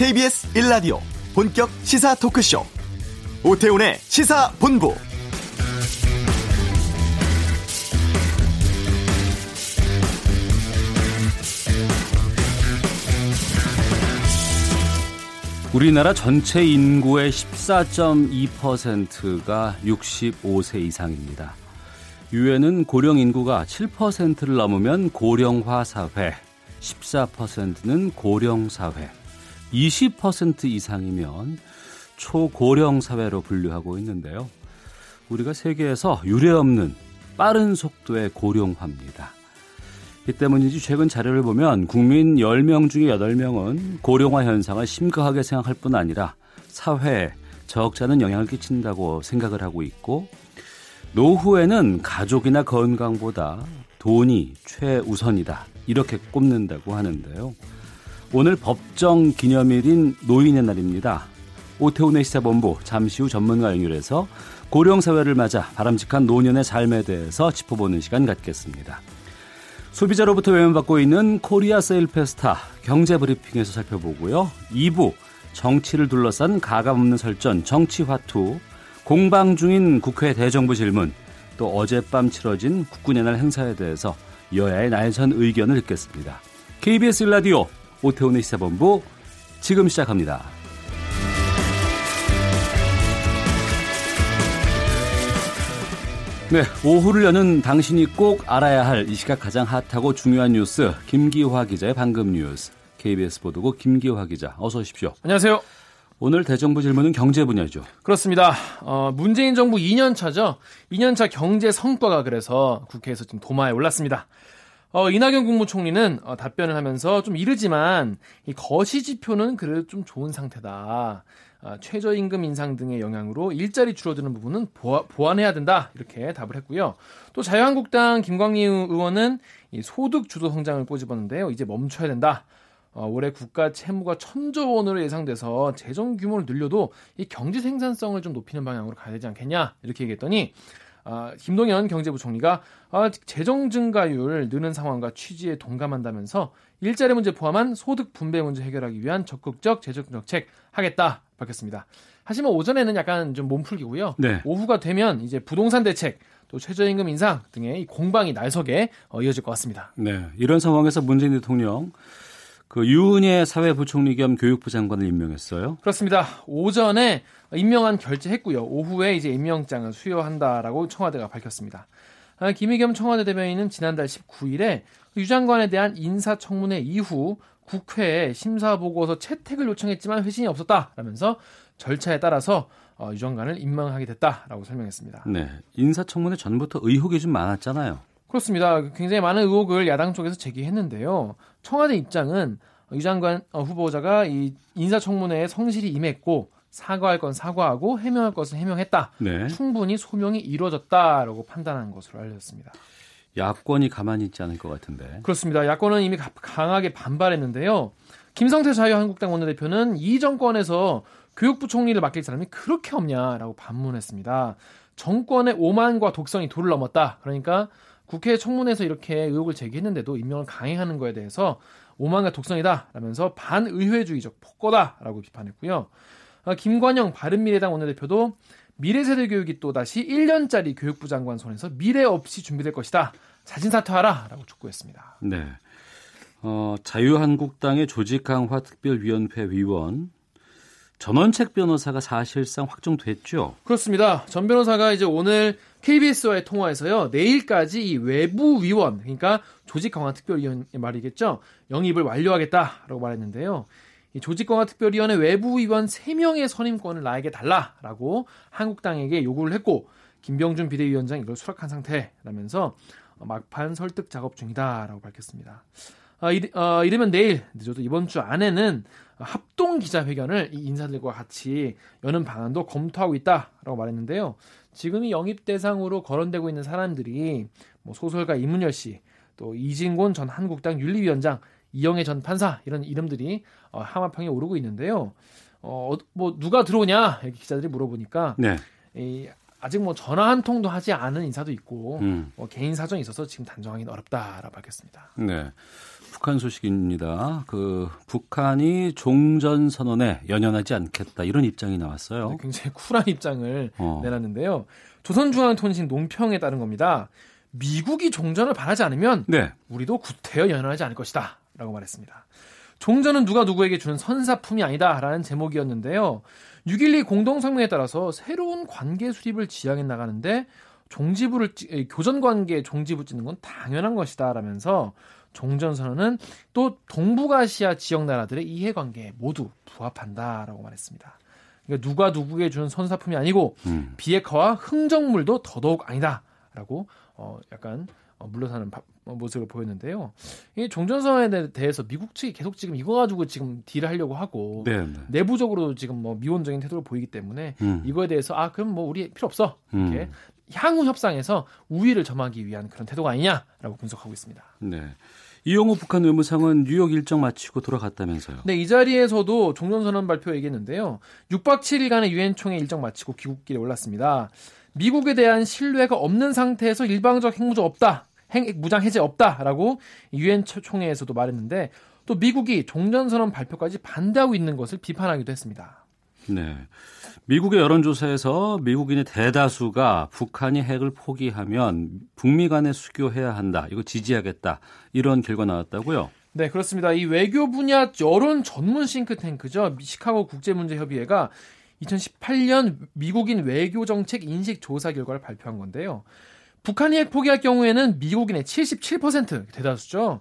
KBS 1라디오 본격 시사 토크쇼. 오태훈의 시사본부. 우리나라 전체 인구의 14.2%가 65세 이상입니다. 유엔은 고령 인구가 7%를 넘으면 고령화 사회, 14%는 고령 사회, 20% 이상이면 초고령 사회로 분류하고 있는데요. 우리가 세계에서 유례없는 빠른 속도의 고령화입니다. 이 때문인지 최근 자료를 보면 국민 10명 중에 8명은 고령화 현상을 심각하게 생각할 뿐 아니라 사회에 적잖은 영향을 끼친다고 생각을 하고 있고 노후에는 가족이나 건강보다 돈이 최우선이다. 이렇게 꼽는다고 하는데요. 오늘 법정 기념일인 노인의 날입니다. 오태훈의 시사본부 잠시 후 전문가 연결해서 고령 사회를 맞아 바람직한 노년의 삶에 대해서 짚어보는 시간 갖겠습니다. 소비자로부터 외면받고 있는 코리아 세일 페스타 경제 브리핑에서 살펴보고요. 2부 정치를 둘러싼 가감없는 설전 정치 화투 공방 중인 국회 대정부 질문 또 어젯밤 치러진 국군의 날 행사에 대해서 여야의 날선 의견을 듣겠습니다. KBS 라디오 오태훈의 시사본부 지금 시작합니다. 네, 오후를 여는 당신이 꼭 알아야 할 이 시각 가장 핫하고 중요한 뉴스 김기화 기자의 방금 뉴스 KBS 보도국 김기화 기자 어서 오십시오. 안녕하세요. 오늘 대정부 질문은 경제 분야죠. 그렇습니다. 어, 문재인 정부 2년 차죠. 2년 차 경제 성과가 그래서 국회에서 지금 도마에 올랐습니다. 어, 이낙연 국무총리는 어, 답변을 하면서 좀 이르지만 이 거시 지표는 그래도 좀 좋은 상태다. 어, 최저임금 인상 등의 영향으로 일자리 줄어드는 부분은 보완, 해야 된다 이렇게 답을 했고요. 또 자유한국당 김광희 의원은 이 소득 주도 성장을 꼬집었는데요. 이제 멈춰야 된다. 어, 올해 국가 채무가 천조 원으로 예상돼서 재정 규모를 늘려도 이 경제 생산성을 좀 높이는 방향으로 가야 되지 않겠냐 이렇게 얘기했더니 아, 김동연 경제부총리가 아, 재정 증가율 느는 상황과 취지에 동감한다면서 일자리 문제 포함한 소득 분배 문제 해결하기 위한 적극적 재정 정책 하겠다 밝혔습니다. 하지만 오전에는 약간 좀 몸풀기고요. 네. 오후가 되면 이제 부동산 대책 또 최저임금 인상 등의 공방이 날석에 어, 이어질 것 같습니다. 네, 이런 상황에서 문재인 대통령 그 유은혜 사회부총리 겸 교육부 장관을 임명했어요. 그렇습니다. 오전에 임명안 결재했고요. 오후에 이제 임명장을 수여한다라고 청와대가 밝혔습니다. 아, 김의겸 청와대 대변인은 지난달 19일에 유 장관에 대한 인사청문회 이후 국회에 심사 보고서 채택을 요청했지만 회신이 없었다라면서 절차에 따라서 어, 유 장관을 임명하게 됐다라고 설명했습니다. 네, 인사청문회 전부터 의혹이 좀 많았잖아요. 그렇습니다. 굉장히 많은 의혹을 야당 쪽에서 제기했는데요. 청와대 입장은 유 장관 어, 후보자가 이 인사청문회에 성실히 임했고 사과할 건 사과하고 해명할 것은 해명했다. 네. 충분히 소명이 이루어졌다라고 판단한 것으로 알려졌습니다. 야권이 가만히 있지 않을 것 같은데. 그렇습니다. 야권은 이미 강하게 반발했는데요. 김성태 자유한국당 원내대표는 이 정권에서 교육부 총리를 맡길 사람이 그렇게 없냐라고 반문했습니다. 정권의 오만과 독선이 도를 넘었다. 그러니까 국회 청문회에서 이렇게 의혹을 제기했는데도 임명을 강행하는 거에 대해서 오만과 독선이다 라면서 반의회주의적 폭거다라고 비판했고요. 아, 김관영 바른미래당 원내대표도 미래세대 교육이 또다시 1년짜리 교육부 장관 손에서 미래 없이 준비될 것이다. 자진 사퇴하라 라고 촉구했습니다. 네. 어, 자유한국당의 조직강화 특별위원회 위원 전원책 변호사가 사실상 확정됐죠. 그렇습니다. 전 변호사가 이제 오늘 KBS와의 통화에서요. 내일까지 이 외부 위원, 그러니까 조직 강화 특별위원 말이겠죠. 영입을 완료하겠다라고 말했는데요. 이 조직 강화 특별위원회 외부 위원 3명의 선임권을 나에게 달라라고 한국당에게 요구를 했고 김병준 비대위원장 이걸 수락한 상태라면서 막판 설득 작업 중이다라고 밝혔습니다. 아, 어, 이르면 내일 늦어도 이번 주 안에는 합동 기자회견을 이 인사들과 같이 여는 방안도 검토하고 있다라고 말했는데요. 지금 이 영입 대상으로 거론되고 있는 사람들이 뭐 소설가 이문열 씨, 또 이진곤 전 한국당 윤리위원장, 이영애 전 판사 이런 이름들이 어, 하마평에 오르고 있는데요. 어, 뭐 누가 들어오냐 이렇게 기자들이 물어보니까 네. 이 아직 뭐 전화 한 통도 하지 않은 인사도 있고 음. 뭐 개인 사정이 있어서 지금 단정하기는 어렵다라고 밝혔습니다. 네. 북한 소식입니다. 그 북한이 종전 선언에 연연하지 않겠다 이런 입장이 나왔어요. 네, 굉장히 쿨한 입장을 어. 내놨는데요. 조선중앙통신 논평에 따른 겁니다. 미국이 종전을 바라지 않으면 네. 우리도 구태여 연연하지 않을 것이다. 라고 말했습니다. 종전은 누가 누구에게 주는 선사품이 아니다라는 제목이었는데요. 6.12 공동성명에 따라서 새로운 관계 수립을 지향해 나가는데 종지부를 교전 관계 종지부 찍는 건 당연한 것이다라면서 종전 선언은 또 동북아시아 지역 나라들의 이해관계에 모두 부합한다라고 말했습니다. 그러니까 누가 누구에게 주는 선사품이 아니고 음. 비핵화와 흥정물도 더더욱 아니다라고 어 약간 어, 물러서는 바- 어, 모습을 보였는데요. 이 종전선언에 대- 대해서 미국 측이 계속 지금 이거 가지고 지금 딜을 하려고 하고 네. 네. 내부적으로 지금 뭐 미온적인 태도를 보이기 때문에 음. 이거에 대해서 아 그럼 뭐 우리 필요 없어 이렇게 음. 향후 협상에서 우위를 점하기 위한 그런 태도가 아니냐라고 분석하고 있습니다. 네. 이용호 북한 외무상은 뉴욕 일정 마치고 돌아갔다면서요. 네, 이 자리에서도 종전선언 발표 얘기했는데요. 6박 7일간의 유엔 총회 일정 마치고 귀국길에 올랐습니다. 미국에 대한 신뢰가 없는 상태에서 일방적 핵무장 없다. 핵 무장 해제 없다라고 유엔 총회에서도 말했는데 또 미국이 종전선언 발표까지 반대하고 있는 것을 비판하기도 했습니다. 네. 미국의 여론조사에서 미국인의 대다수가 북한이 핵을 포기하면 북미 간에 수교해야 한다. 이거 지지하겠다. 이런 결과 나왔다고요? 네, 그렇습니다. 이 외교 분야 여론 전문 싱크탱크죠. 시카고 국제문제협의회가 2018년 미국인 외교 정책 인식 조사 결과를 발표한 건데요. 북한이 핵 포기할 경우에는 미국인의 77% 대다수죠.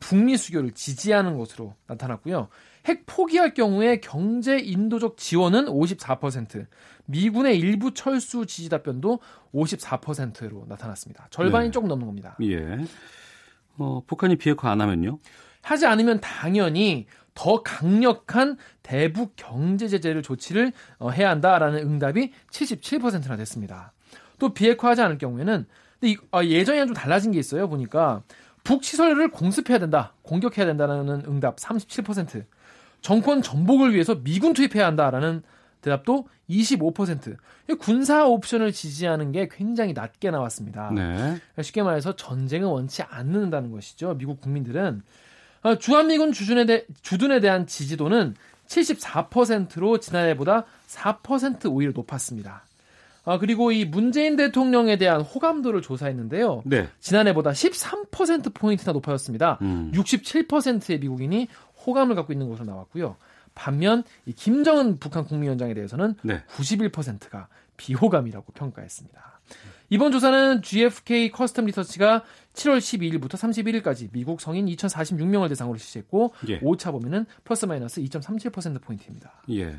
북미 수교를 지지하는 것으로 나타났고요. 핵 포기할 경우에 경제 인도적 지원은 54%, 미군의 일부 철수 지지 답변도 54%로 나타났습니다. 절반이 네. 조금 넘는 겁니다. 예. 어, 북한이 비핵화 안 하면요? 하지 않으면 당연히 더 강력한 대북 경제 제재를 조치를 어, 해야 한다라는 응답이 77%나 됐습니다. 또 비핵화하지 않을 경우에는 근데 이, 어, 예전이랑 좀 달라진 게 있어요. 보니까 북 시설을 공습해야 된다, 공격해야 된다는 응답 37%, 정권 전복을 위해서 미군 투입해야 한다라는 대답도 25%. 이 군사 옵션을 지지하는 게 굉장히 낮게 나왔습니다. 네. 쉽게 말해서 전쟁은 원치 않는다는 것이죠. 미국 국민들은 어, 주한미군 주둔에, 대, 주둔에 대한 지지도는 74%로 지난해보다 4% 오히려 높았습니다. 아, 그리고 이 문재인 대통령에 대한 호감도를 조사했는데요. 네. 지난해보다 13%포인트나 높아졌습니다. 음. 67%의 미국인이 호감을 갖고 있는 것으로 나왔고요. 반면 이 김정은 북한 국무위원장에 대해서는 네. 91%가 비호감이라고 평가했습니다. 이번 조사는 GFK 커스텀 리서치가 7월 12일부터 31일까지 미국 성인 2,046명을 대상으로 실시했고 예. 오차 범위는 플러스 마이너스 2.37% 포인트입니다. 예.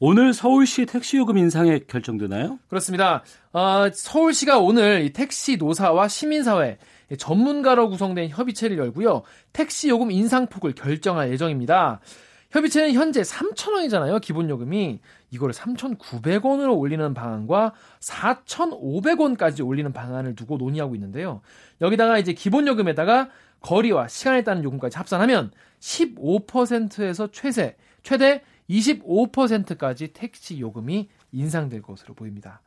오늘 서울시 택시 요금 인상에 결정되나요? 그렇습니다. 어, 서울시가 오늘 이 택시 노사와 시민사회 전문가로 구성된 협의체를 열고요. 택시 요금 인상폭을 결정할 예정입니다. 협의체는 현재 3,000원이잖아요. 기본 요금이 이거를 3,900원으로 올리는 방안과 4,500원까지 올리는 방안을 두고 논의하고 있는데요. 여기다가 이제 기본 요금에다가 거리와 시간에 따른 요금까지 합산하면 15%에서 최대 최대 25%까지 택시 요금이 인상될 것으로 보입니다.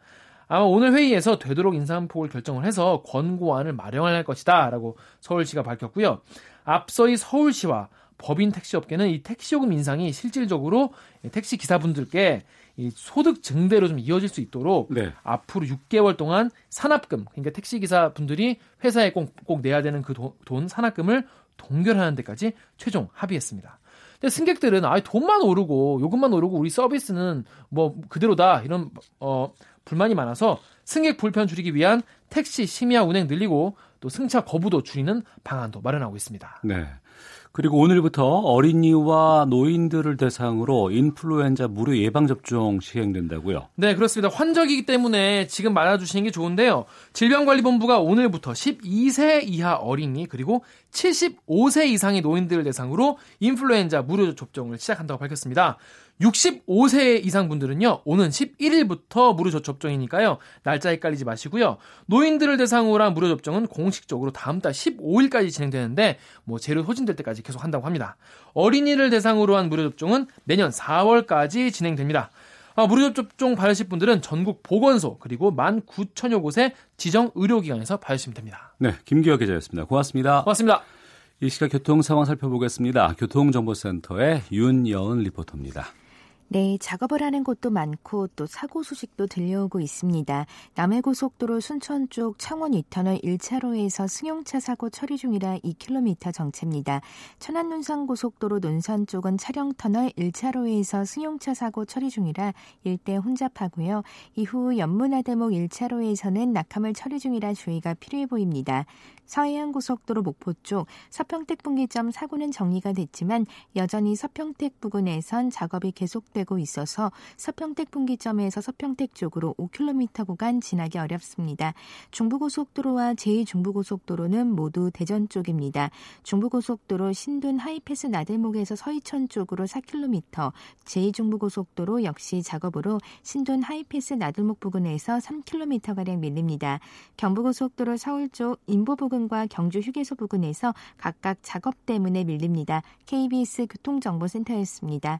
아마 오늘 회의에서 되도록 인상폭을 결정을 해서 권고안을 마련할 것이다 라고 서울시가 밝혔고요. 앞서 이 서울시와 법인 택시업계는 이 택시요금 인상이 실질적으로 택시 기사분들께 이 소득 증대로 좀 이어질 수 있도록 네. 앞으로 6개월 동안 산납금, 그러니까 택시 기사 분들이 회사에 꼭, 꼭 내야 되는 그 돈 산납금을 동결하는 데까지 최종 합의했습니다. 근데 승객들은 아 돈만 오르고 요금만 오르고 우리 서비스는 뭐 그대로다 이런 어 불만이 많아서 승객 불편 줄이기 위한 택시 심야 운행 늘리고 또 승차 거부도 줄이는 방안도 마련하고 있습니다. 네. 그리고 오늘부터 어린이와 노인들을 대상으로 인플루엔자 무료 예방접종 시행된다고요. 네, 그렇습니다. 환절기이기 때문에 지금 맞아주시는 게 좋은데요. 질병관리본부가 오늘부터 12세 이하 어린이 그리고 75세 이상의 노인들을 대상으로 인플루엔자 무료 접종을 시작한다고 밝혔습니다. 65세 이상 분들은요, 오는 11일부터 무료 접종이니까요, 날짜 헷갈리지 마시고요. 노인들을 대상으로 한 무료 접종은 공식적으로 다음 달 15일까지 진행되는데, 뭐, 재료 소진될 때까지 계속 한다고 합니다. 어린이를 대상으로 한 무료 접종은 내년 4월까지 진행됩니다. 아, 무료 접종 받으실 분들은 전국 보건소 그리고 19,000여 곳의 지정 의료기관에서 받으시면 됩니다. 네, 김기혁 기자였습니다. 고맙습니다. 고맙습니다. 이 시각 교통 상황 살펴보겠습니다. 교통정보센터의 윤여은 리포터입니다. 네, 작업을 하는 곳도 많고 또 사고 소식도 들려오고 있습니다. 남해고속도로 순천 쪽 창원 2터널 1차로에서 승용차 사고 처리 중이라 2km 정체입니다. 천안 논산 고속도로 논산 쪽은 차량 터널 1차로에서 승용차 사고 처리 중이라 일대 혼잡하고요. 이후 연문하대목 1차로에서는 낙하물 처리 중이라 주의가 필요해 보입니다. 서해안 고속도로 목포 쪽 서평택 분기점 사고는 정리가 됐지만 여전히 서평택 부근에선 작업이 계속 되고 있어서 서평택 분기점에서 서평택 쪽으로 5km 구간 지나기 어렵습니다. 중부고속도로와 제2중부고속도로는 모두 대전 쪽입니다. 중부고속도로 신둔 하이패스 나들목에서 서이천 쪽으로 4km, 제2중부고속도로 역시 작업으로 신둔 하이패스 나들목 부근에서 3km가량 밀립니다. 경부고속도로 서울 쪽 인보 부근 부근과 경주 휴게소 부근에서 각각 작업 때문에 밀립니다. KBS 교통정보센터였습니다.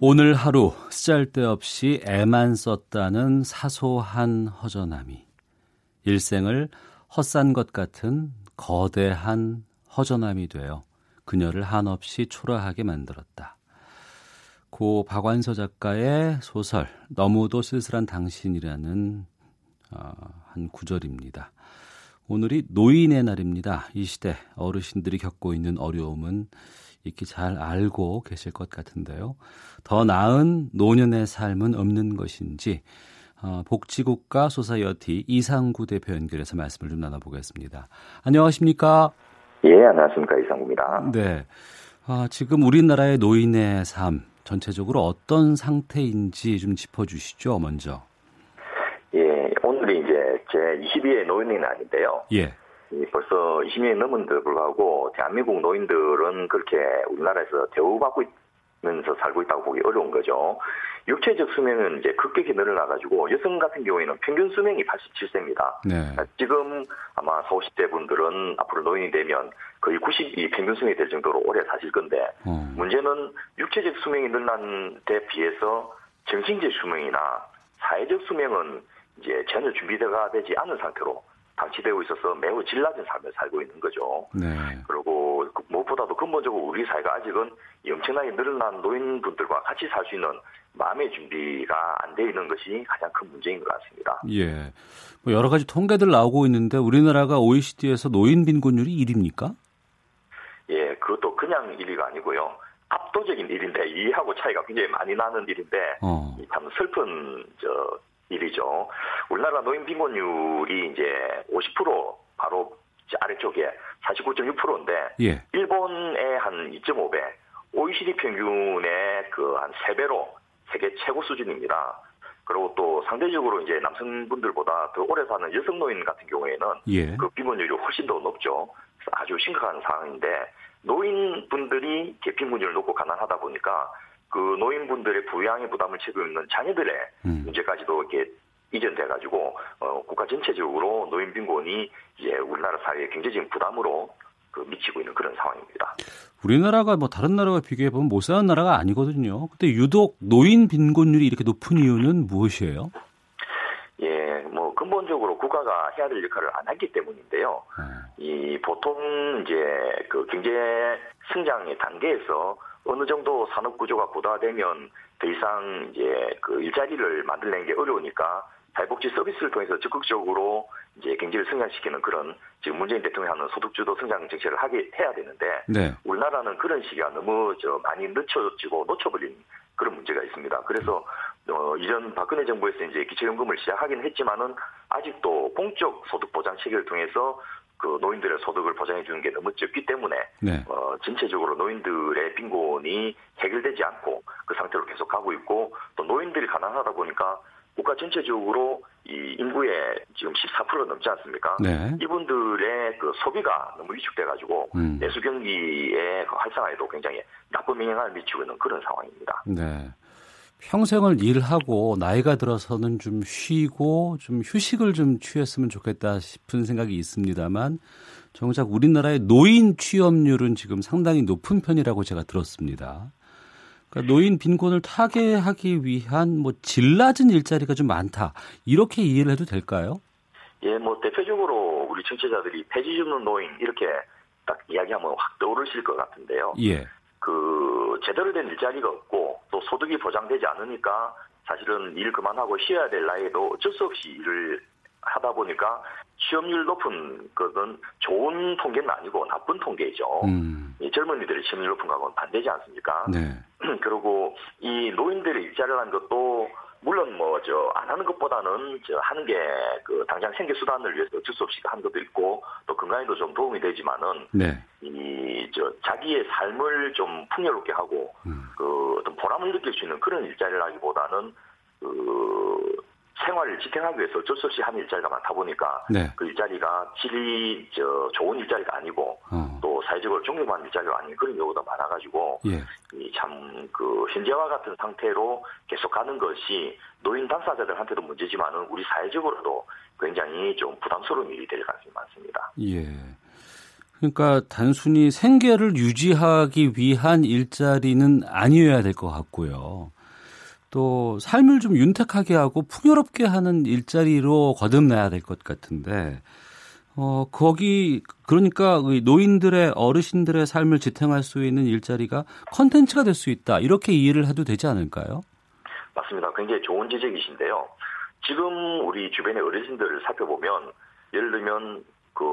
오늘 하루 쓰잘데없이 애만 썼다는 사소한 허전함이 일생을 헛산 것 같은 거대한 허전함이 되어 그녀를 한없이 초라하게 만들었다. 고 박완서 작가의 소설 너무도 쓸쓸한 당신이라는 어, 한 구절입니다. 오늘이 노인의 날입니다. 이 시대 어르신들이 겪고 있는 어려움은 익히 잘 알고 계실 것 같은데요. 더 나은 노년의 삶은 없는 것인지 어, 복지국가 소사이어티 이상구 대표 연결해서 말씀을 좀 나눠보겠습니다. 안녕하십니까? 예, 안녕하십니까 이상구입니다. 네, 아, 지금 우리나라의 노인의 삶 전체적으로 어떤 상태인지 좀 짚어주시죠, 먼저. 예, 오늘이 이제 제 22회 노인의 날인데요. 예. 벌써 20년이 넘은데도 불구하고 대한민국 노인들은 그렇게 우리나라에서 대우받고 있면서 살고 있다고 보기 어려운 거죠. 육체적 수명은 이제 급격히 늘어나가지고 여성 같은 경우에는 평균 수명이 87세입니다. 네. 지금 아마 40, 50대 분들은 앞으로 노인이 되면 거의 90이 평균 수명이 될 정도로 오래 사실 건데 어. 문제는 육체적 수명이 늘어난 데 비해서 정신적 수명이나 사회적 수명은 이제 전혀 준비가 되지 않은 상태로 방치되고 있어서 매우 질 낮은 삶을 살고 있는 거죠. 네. 그리고 그 무엇보다도 근본적으로 우리 사회가 아직은 엄청나게 늘어난 노인분들과 같이 살 수 있는 마음의 준비가 안 돼 있는 것이 가장 큰 문제인 것 같습니다. 예. 뭐 여러 가지 통계들 나오고 있는데 우리나라가 OECD에서 노인 빈곤율이 1위입니까? 예, 그것도 그냥 1위가 아니고요. 압도적인 일인데 이하고 차이가 굉장히 많이 나는 일인데 어. 참 슬픈 저 일이죠. 우리나라 노인 빈곤율이 이제 50% 바로 아래쪽에 49.6%인데 예. 일본의 한 2.5배, OECD 평균의 그 한 3배로 세계 최고 수준입니다. 그리고 또 상대적으로 이제 남성분들보다 더 오래 사는 여성 노인 같은 경우에는 예. 그 빈곤율이 훨씬 더 높죠. 아주 심각한 상황인데 노인분들이 빈곤율을 높고 가난하다 보니까 그 노인분들의 부양의 부담을 지고 있는 자녀들의 음. 문제까지도 이렇게 이전돼 가지고 어, 국가 전체적으로 노인 빈곤이 이제 우리나라 사회의 경제적인 부담으로 그 미치고 있는 그런 상황입니다. 우리나라가 뭐 다른 나라와 비교해 보면 못 사는 나라가 아니거든요. 근데 유독 노인 빈곤율이 이렇게 높은 이유는 무엇이에요? 예, 뭐 근본적으로 국가가 해야 될 역할을 안 했기 때문인데요. 네. 이 보통 이제 그 경제 성장의 단계에서 어느 정도 산업 구조가 고도화되면 더 이상 이제 그 일자리를 만들는 게 어려우니까 사회복지 서비스를 통해서 적극적으로 이제 경제를 성장시키는 그런 지금 문재인 대통령이 하는 소득주도 성장 정책을 하게 해야 되는데 네. 우리나라는 그런 시기가 너무 저 많이 늦춰지고 놓쳐버린 그런 문제가 있습니다. 그래서 어, 이전 박근혜 정부에서 이제 기초연금을 시작하긴 했지만은 아직도 공적 소득 보장 체계를 통해서 그 노인들의 소득을 보장해 주는 게 너무 적기 때문에 네. 어, 전체적으로 노인들의 빈곤이 해결되지 않고 그 상태로 계속 가고 있고 또 노인들이 가난하다 보니까 국가 전체적으로 이 인구의 지금 14% 넘지 않습니까? 네. 이분들의 그 소비가 너무 위축돼 가지고 음. 내수 경기의 그 활성화에도 굉장히 나쁜 영향을 미치고 있는 그런 상황입니다. 네. 평생을 일하고 나이가 들어서는 좀 쉬고 좀 휴식을 좀 취했으면 좋겠다 싶은 생각이 있습니다만 정작 우리나라의 노인 취업률은 지금 상당히 높은 편이라고 제가 들었습니다. 그러니까 노인 빈곤을 타개하기 위한 뭐 질 낮은 일자리가 좀 많다 이렇게 이해를 해도 될까요? 예, 뭐 대표적으로 우리 청취자들이 폐지 주는 노인 이렇게 딱 이야기하면 확 떠오르실 것 같은데요. 예. 그 제대로 된 일자리가 없고 또 소득이 보장되지 않으니까 사실은 일 그만하고 쉬어야 될 나이에도 어쩔 수 없이 일을 하다 보니까 취업률 높은 것은 좋은 통계는 아니고 나쁜 통계죠. 음. 이 젊은이들의 취업률 높은 거하고는 반대지 않습니까? 네. 그리고 이 노인들의 일자리를 하는 것도 물론 뭐 저 안 하는 것보다는 저 하는 게 그 당장 생계 수단을 위해서 어쩔 수 없이 하는 것도 있고 또 건강에도 좀 도움이 되지만은 네. 이저 자기의 삶을 좀 풍요롭게 하고 음. 그 어떤 보람을 느낄 수 있는 그런 일자리를 하기보다는 그 생활을 지탱하기 위해서 어쩔 수 없이 하는 일자리가 많다 보니까 네. 그 일자리가 질이 저 좋은 일자리가 아니고 어. 또 사회적으로 존경받는 일자리가 아닌 그런 경우가 많아가지고 예. 참그 현재와 같은 상태로 계속 가는 것이 노인 당사자들한테도 문제지만은 우리 사회적으로도 굉장히 좀 부담스러운 일이 될 가능성이 많습니다. 예. 그러니까 단순히 생계를 유지하기 위한 일자리는 아니어야 될 것 같고요. 또 삶을 좀 윤택하게 하고 풍요롭게 하는 일자리로 거듭나야 될 것 같은데 어 거기 그러니까 의 노인들의 어르신들의 삶을 지탱할 수 있는 일자리가 컨텐츠가 될 수 있다 이렇게 이해를 해도 되지 않을까요? 맞습니다. 굉장히 좋은 지적이신데요. 지금 우리 주변의 어르신들을 살펴보면 예를 들면 그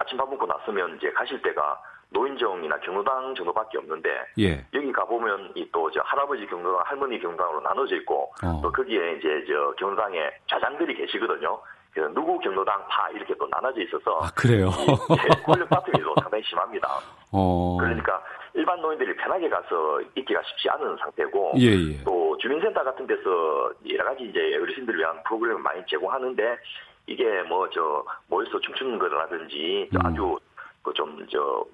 아침 밥 먹고 났으면 이제 가실 때가 노인정이나 경로당 정도밖에 없는데 예. 여기 가보면 이 또 저 할아버지 경로당, 할머니 경로당으로 나눠져 있고 어. 또 거기에 이제 저 경로당에 좌장들이 계시거든요. 그래서 누구 경로당 파 이렇게 또 나눠져 있어서 아 그래요. 이 권력 다툼이 또 상당히 심합니다. 어. 그러니까 일반 노인들이 편하게 가서 있기가 쉽지 않은 상태고 예 예. 또 주민센터 같은 데서 여러 가지 이제 어르신들을 위한 프로그램을 많이 제공하는데 이게 뭐 저 모여서 춤추는 거라든지 저 음. 아주 그좀저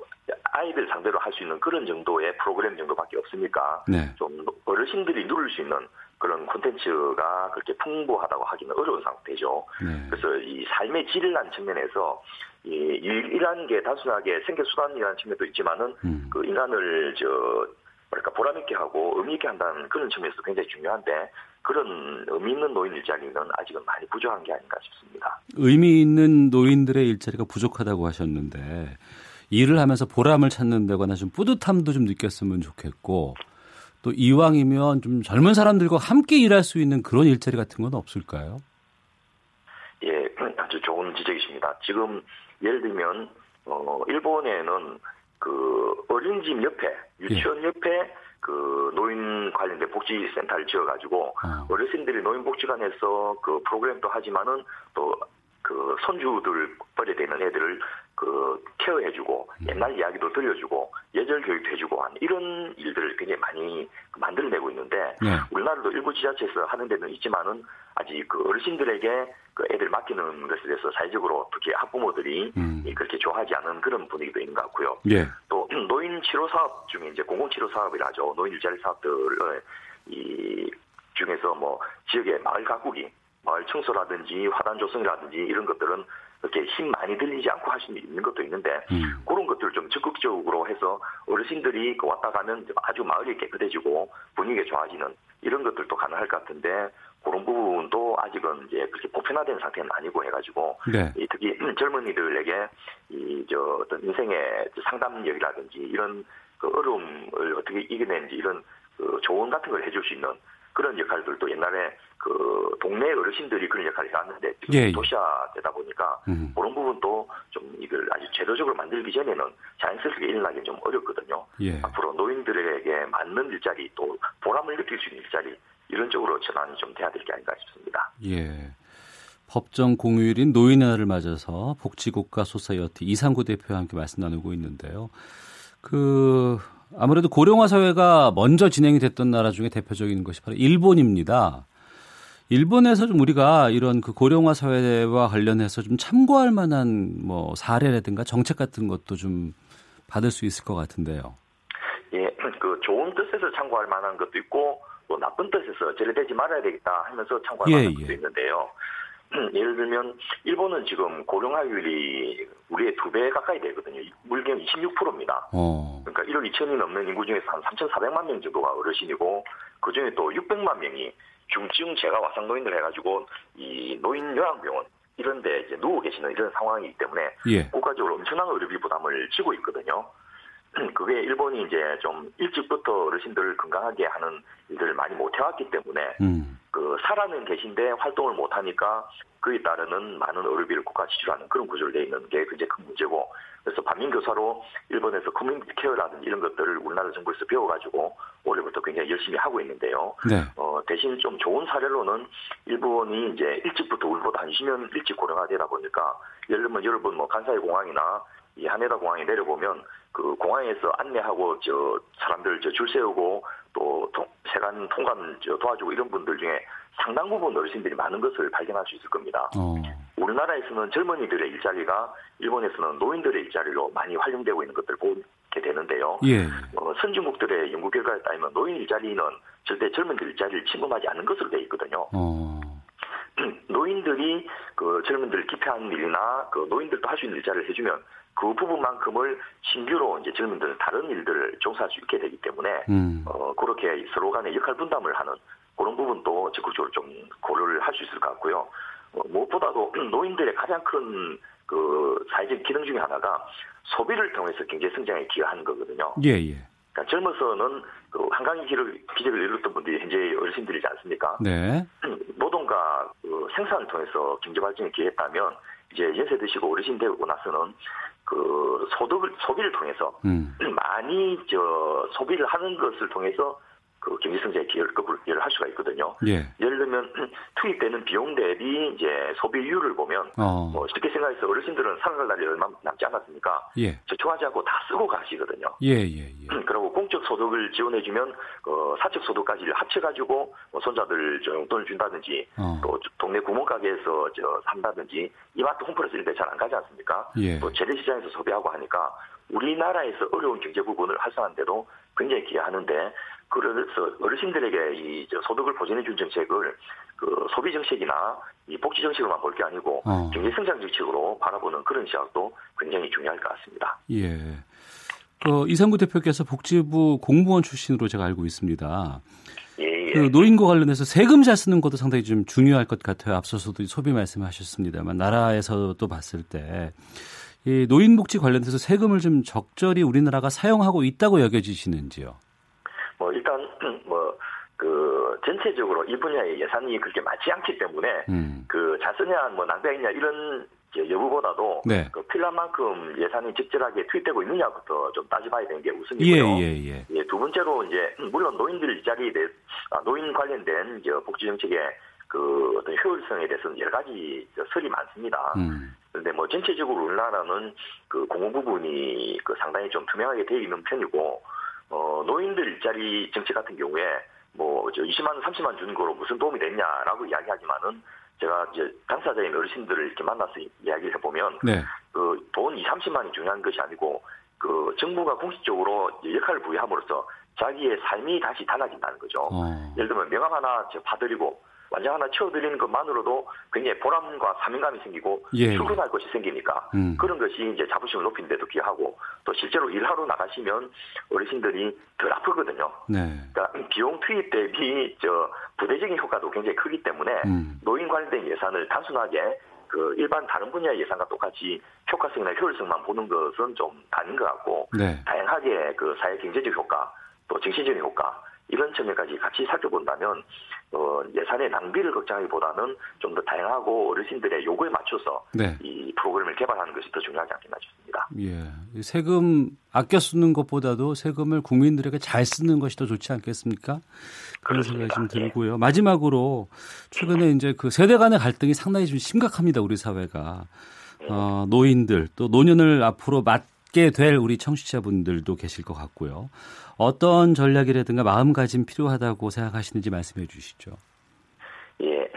아이들 상대로 할 수 있는 그런 정도의 프로그램 정도밖에 없으니까 네. 좀 어르신들이 누릴 수 있는 그런 콘텐츠가 그렇게 풍부하다고 하기는 어려운 상태죠. 네. 그래서 이 삶의 질이라는 측면에서 이 일이라는 게 단순하게 생계 수단이라는 측면도 있지만은 음. 그 인간을 저 뭐랄까 보람 있게 하고 의미 있게 한다는 그런 측면에서 굉장히 중요한데 그런 의미 있는 노인 일자리는 아직은 많이 부족한 게 아닌가 싶습니다. 의미 있는 노인들의 일자리가 부족하다고 하셨는데 일을 하면서 보람을 찾는다거나 좀 뿌듯함도 좀 느꼈으면 좋겠고 또 이왕이면 좀 젊은 사람들과 함께 일할 수 있는 그런 일자리 같은 건 없을까요? 예, 아주 좋은 지적이십니다. 지금 예를 들면 어 일본에는 그 어린이집 옆에 유치원 옆에 그 노인 관련된 복지센터를 지어가지고 아. 어르신들이 노인복지관에서 그 프로그램도 하지만은 또 그 손주들 뻘에 되는 애들을 그 케어해주고 옛날 이야기도 들려주고 예절 교육도 해주고 한 이런 일들을 굉장히 많이 만들어내고 있는데 네. 우리나라도 일부 지자체에서 하는 데는 있지만은 아직 그 어르신들에게 그 애들 맡기는 것에 대해서 사회적으로 특히 학부모들이 음. 이 그렇게 좋아하지 않은 그런 분위기도 있는 것 같고요. 예. 또 노인 치료 사업 중에 이제 공공 치료 사업이라 하죠. 노인 일자리 사업들을 이 중에서 뭐 지역의 마을 가꾸기, 마을 청소라든지 화단 조성이라든지 이런 것들은 그렇게 힘 많이 들리지 않고 할 수 있는 것도 있는데 음. 그런 것들을 좀 적극적으로 해서 어르신들이 그 왔다 가면 아주 마을이 깨끗해지고 분위기가 좋아지는 이런 것들도 가능할 것 같은데 그런 부분도 아직은 이제 그렇게 보편화된 상태는 아니고 해가지고 네. 이 특히 젊은이들에게 이 저 어떤 인생의 상담력이라든지 이런 그 어려움을 어떻게 이겨내는지 이런 그 조언 같은 걸 해줄 수 있는 그런 역할들도 옛날에 그 동네 어르신들이 그런 역할을 해왔는데 지금 예, 예. 도시화되다 보니까 음. 그런 부분도 좀 이걸 아주 제도적으로 만들기 전에는 자연스럽게 일어나기 좀 어렵거든요. 예. 앞으로 노인들에게 맞는 일자리 또 보람을 느낄 수 있는 일자리 이런 쪽으로 전환이 좀 돼야 될 게 아닌가 싶습니다. 예. 법정 공휴일인 노인의 날을 맞아서 복지국가 소사이어티 이상구 대표와 함께 말씀 나누고 있는데요. 그 아무래도 고령화 사회가 먼저 진행이 됐던 나라 중에 대표적인 것이 바로 일본입니다. 일본에서 좀 우리가 이런 그 고령화 사회와 관련해서 좀 참고할 만한 뭐 사례라든가 정책 같은 것도 좀 받을 수 있을 것 같은데요. 예, 그 좋은 뜻에서 참고할 만한 것도 있고 또 나쁜 뜻에서 저래되지 말아야 되겠다 하면서 참고할 예, 만한 예. 것도 있는데요. 예를 들면 일본은 지금 고령화율이 우리의 두 배 가까이 되거든요. 물경 26%입니다. 어. 그러니까 1억 2천이 넘는 인구 중에서 한 3,400만 명 정도가 어르신이고 그 중에 또 600만 명이 중증 재가 와상 노인들 해가지고 이 노인 요양병원 이런데 이제 누워 계시는 이런 상황이기 때문에 예. 국가적으로 엄청난 의료비 부담을 지고 있거든요. 그게 일본이 이제 좀 일찍부터 어르신들을 건강하게 하는 일들을 많이 못 해왔기 때문에 음. 그 살아는 계신데 활동을 못 하니까 그에 따르는 많은 의료비를 국가 지출하는 그런 구조로 되어 있는 게 굉장히 큰 문제고 그래서 반면교사로 일본에서 커뮤니티 케어라든지 이런 것들을 우리나라 정부에서 배워가지고 올해부터 굉장히 열심히 하고 있는데요. 네. 어, 대신 좀 좋은 사례로는 일본이 이제 일찍부터 우리보다 한 20년 일찍 고령화되다 보니까 예를 들면 여러분 뭐 간사이 공항이나 이 하네다 공항에 내려보면 그 공항에서 안내하고 저 사람들 저 줄 세우고 또 통, 세관 통관 저 도와주고 이런 분들 중에 상당 부분 어르신들이 많은 것을 발견할 수 있을 겁니다. 어. 우리나라에서는 젊은이들의 일자리가 일본에서는 노인들의 일자리로 많이 활용되고 있는 것들을 보게 되는데요. 예. 어, 선진국들의 연구 결과에 따르면 노인 일자리는 절대 젊은이들 일자리를 침범하지 않는 것으로 되어 있거든요. 어. 노인들이 그 젊은이들을 기피하는 일이나 그 노인들도 할 수 있는 일자리를 해주면 그 부분만큼을 신규로 이제 젊은들은 다른 일들을 종사할 수 있게 되기 때문에 음. 어, 그렇게 서로 간의 역할 분담을 하는 그런 부분도 적극적으로 좀 고려를 할 수 있을 것 같고요. 어, 무엇보다도 노인들의 가장 큰 그 사회적 기능 중에 하나가 소비를 통해서 경제 성장에 기여하는 거거든요. 예, 예. 그러니까 젊어서는 그 한강의 길을 기적을 이뤘던 분들이 현재 어르신들이지 않습니까? 네. 노동과 그 생산을 통해서 경제 발전에 기여했다면 이제 연세 드시고 어르신 되고 나서는 그 소득을 소비를 통해서 음. 많이 저 소비를 하는 것을 통해서 그 경제 성장에 기여를 할 수가 있거든요. 예. 예를 들면 투입되는 비용 대비 이제 소비율을 보면 어. 뭐 쉽게 생각해서 어르신들은 살아갈 날이 얼마 남지 않았습니까? 예. 저축하지 않고 다 쓰고 가시거든요. 예, 예, 예. 그리고 공적 소득을 지원해주면 어, 사적 소득까지를 합쳐가지고 뭐 손자들 저 용돈을 준다든지 어. 또 동네 구멍가게에서 저 산다든지 이마트 홈플러스 이런 데잘 안 가지 않습니까? 예. 또 재래시장에서 소비하고 하니까 우리나라에서 어려운 경제 부분을 활성화하는데도 굉장히 기여하는데 그래서 어르신들에게 이저 소득을 보전해 줄 정책을 그 소비 정책이나 이 복지 정책으로만 볼 게 아니고 어. 경제 성장 정책으로 바라보는 그런 시각도 굉장히 중요할 것 같습니다. 예. 그 이상구 대표께서 복지부 공무원 출신으로 제가 알고 있습니다. 예, 예. 그 노인과 관련해서 세금 잘 쓰는 것도 상당히 좀 중요할 것 같아요. 앞서서도 소비 말씀하셨습니다만 나라에서도 봤을 때 이 노인 복지 관련해서 세금을 좀 적절히 우리나라가 사용하고 있다고 여겨지시는지요? 뭐 일단 뭐 그 전체적으로 이 분야의 예산이 그렇게 많지 않기 때문에 음. 그잘 쓰냐 뭐 낭비하냐 이런 여부보다도 네. 그 필요한 만큼 예산이 적절하게 투입되고 있느냐부터 좀 따져봐야 되는 게 예, 우선이고요. 예, 예. 예, 두 번째로 이제 물론 노인들 일자리에 대해 아, 노인 관련된 이제 복지 정책의 그 어떤 효율성에 대해서는 여러 가지 저 설이 많습니다. 음. 그런데 뭐 전체적으로 우리나라는 그 공무 부분이 그 상당히 좀 투명하게 되어 있는 편이고 어 노인들 일자리 정책 같은 경우에 뭐저 20만 원, 30만 주는 거로 무슨 도움이 됐냐라고 이야기하지만은 제가 이제 당사자인 어르신들을 이렇게 만나서 이야기를 해보면 네. 그돈 2, 30만이 중요한 것이 아니고 그 정부가 공식적으로 역할을 부여함으로써 자기의 삶이 다시 달라진다는 거죠. 어. 예를 들면 명함 하나 저 봐드리고 완장 하나 채워드리는 것만으로도 굉장히 보람과 사명감이 생기고 예. 출근할 것이 생기니까 음. 그런 것이 이제 자부심을 높이는 데도 기여하고 또 실제로 일하러 나가시면 어르신들이 덜 아프거든요. 네. 그러니까 비용 투입 대비 저 부대적인 효과도 굉장히 크기 때문에 음. 노인 관련된 예산을 단순하게 그 일반 다른 분야의 예산과 똑같이 효과성이나 효율성만 보는 것은 좀 아닌 것 같고 네. 다양하게 그 사회 경제적 효과 또 정신적인 효과 이런 측면까지 같이 살펴본다면 어, 예산의 낭비를 걱정하기보다는 좀 더 다양하고 어르신들의 요구에 맞춰서 네. 이 프로그램을 개발하는 것이 더 중요하지 않겠나 싶습니다. 예. 이 세금 아껴 쓰는 것보다도 세금을 국민들에게 잘 쓰는 것이 더 좋지 않겠습니까? 그런 생각이 좀. 예. 들고요. 마지막으로 최근에 이제 그 세대 간의 갈등이 상당히 좀 심각합니다. 우리 사회가. 어, 노인들 또 노년을 앞으로 맞 게 될 우리 청취자분들도 계실 것 같고요. 어떤 전략이라든가 마음가짐 필요하다고 생각하시는지 말씀해 주시죠. 예,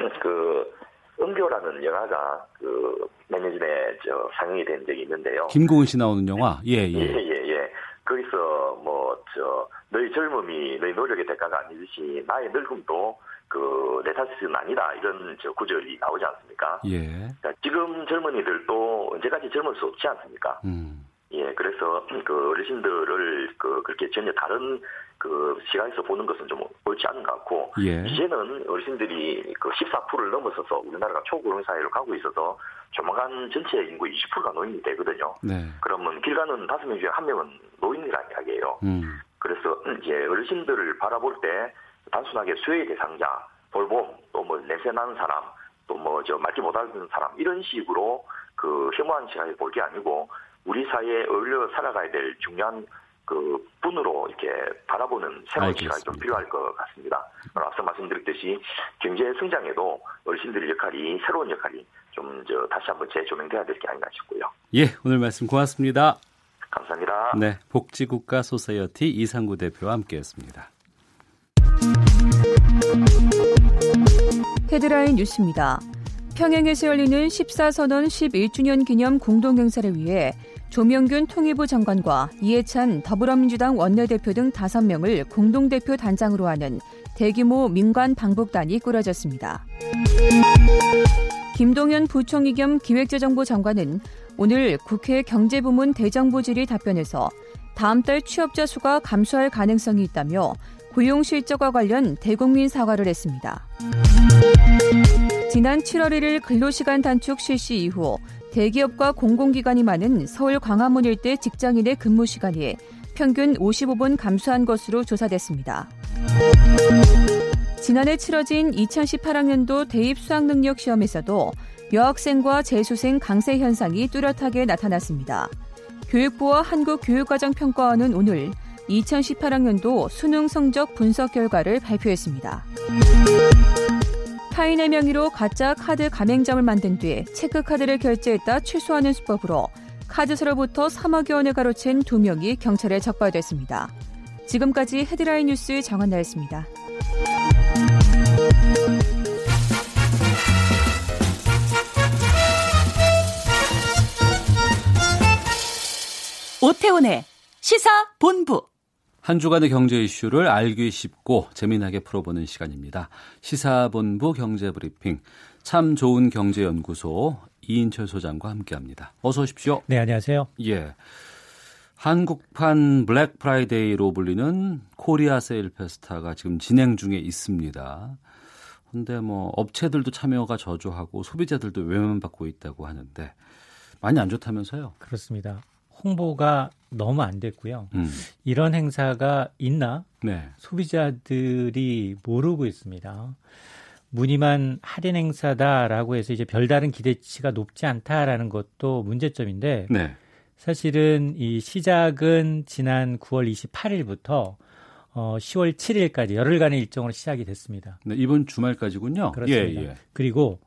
성교라는 영화가 그 몇 년 전에 저 상영이 된 적이 있는데요. 김고은 씨 나오는 영화. 예, 예. 예, 예, 예. 거기서 뭐 저 너희 젊음이 너희 노력의 대가가 아니듯이 나의 늙음도 그내 탓은 아니다 이런 저 구절이 나오지 않습니까? 예. 그러니까 지금 젊은이들도 언제까지 젊을 수 없지 않습니까? 음. 예, 그래서 그 어르신들을 그 그렇게 전혀 다른 그 시각에서 보는 것은 좀 옳지 않은 것 같고 예. 이제는 어르신들이 그 14%를 넘어서서 우리나라가 초고령 사회로 가고 있어서 조만간 전체 인구 20%가 노인이 되거든요. 네. 그러면 길 가는 다섯 명 중에 한 명은 노인이라는 이야기예요. 음. 그래서 이제 어르신들을 바라볼 때 단순하게 수혜의 대상자, 돌봄, 또뭐 냄새 나는 사람, 또 뭐 저 말지 못하는 사람 이런 식으로 그 혐오한 시각에 볼게 아니고 우리 사회에 어울려 살아가야 될 중요한 그 분으로 이렇게 바라보는 새로운 시각이 좀. 필요할 것 같습니다. 앞서 말씀드렸듯이 경제 성장에도 어르신들의 역할이 새로운 역할이 좀 저 다시 한번 재조명돼야 될 게 아닌가 싶고요. 예, 오늘 말씀 고맙습니다. 감사합니다. 네, 복지국가 소사이어티 이상구 대표와 함께했습니다. 헤드라인 뉴스입니다. 평양에서 열리는 10.4선언 11주년 기념 공동행사를 위해 조명균 통일부 장관과 이해찬 더불어민주당 원내대표 등 5명을 공동대표 단장으로 하는 대규모 민관 방북단이 꾸려졌습니다. 김동연 부총리 겸 기획재정부 장관은 오늘 국회 경제부문 대정부 질의 답변에서 다음 달 취업자 수가 감소할 가능성이 있다며 고용 실적과 관련 대국민 사과를 했습니다. 지난 7월 1일 근로시간 단축 실시 이후 대기업과 공공기관이 많은 서울 광화문 일대 직장인의 근무 시간이 평균 55분 감소한 것으로 조사됐습니다. 지난해 치러진 2018학년도 대입 수학능력 시험에서도 여학생과 재수생 강세 현상이 뚜렷하게 나타났습니다. 교육부와 한국교육과정평가원은 오늘 2018학년도 수능 성적 분석 결과를 발표했습니다. 타인의 명의로 가짜 카드 가맹점을 만든 뒤 체크카드를 결제했다 취소하는 수법으로 카드사로부터 3억여 원을 가로챈 두 명이 경찰에 적발됐습니다. 지금까지 헤드라인 뉴스 정한나였습니다. 오태훈의 시사 본부. 한 주간의 경제 이슈를 알기 쉽고 재미나게 풀어보는 시간입니다. 시사본부 경제브리핑 참 좋은 경제연구소 이인철 소장과 함께합니다. 어서 오십시오. 네, 안녕하세요. 예. 한국판 블랙 프라이데이로 불리는 코리아 세일 페스타가 지금 진행 중에 있습니다. 근데 뭐 업체들도 참여가 저조하고 소비자들도 외면받고 있다고 하는데 많이 안 좋다면서요? 그렇습니다. 홍보가 너무 안 됐고요. 음. 이런 행사가 있나 네. 소비자들이 모르고 있습니다. 무늬만 할인 행사다라고 해서 이제 별다른 기대치가 높지 않다라는 것도 문제점인데 네. 사실은 이 시작은 지난 9월 28일부터 어 10월 7일까지 열흘간의 일정으로 시작이 됐습니다. 네, 이번 주말까지군요. 그렇습니다. 예, 예. 그리고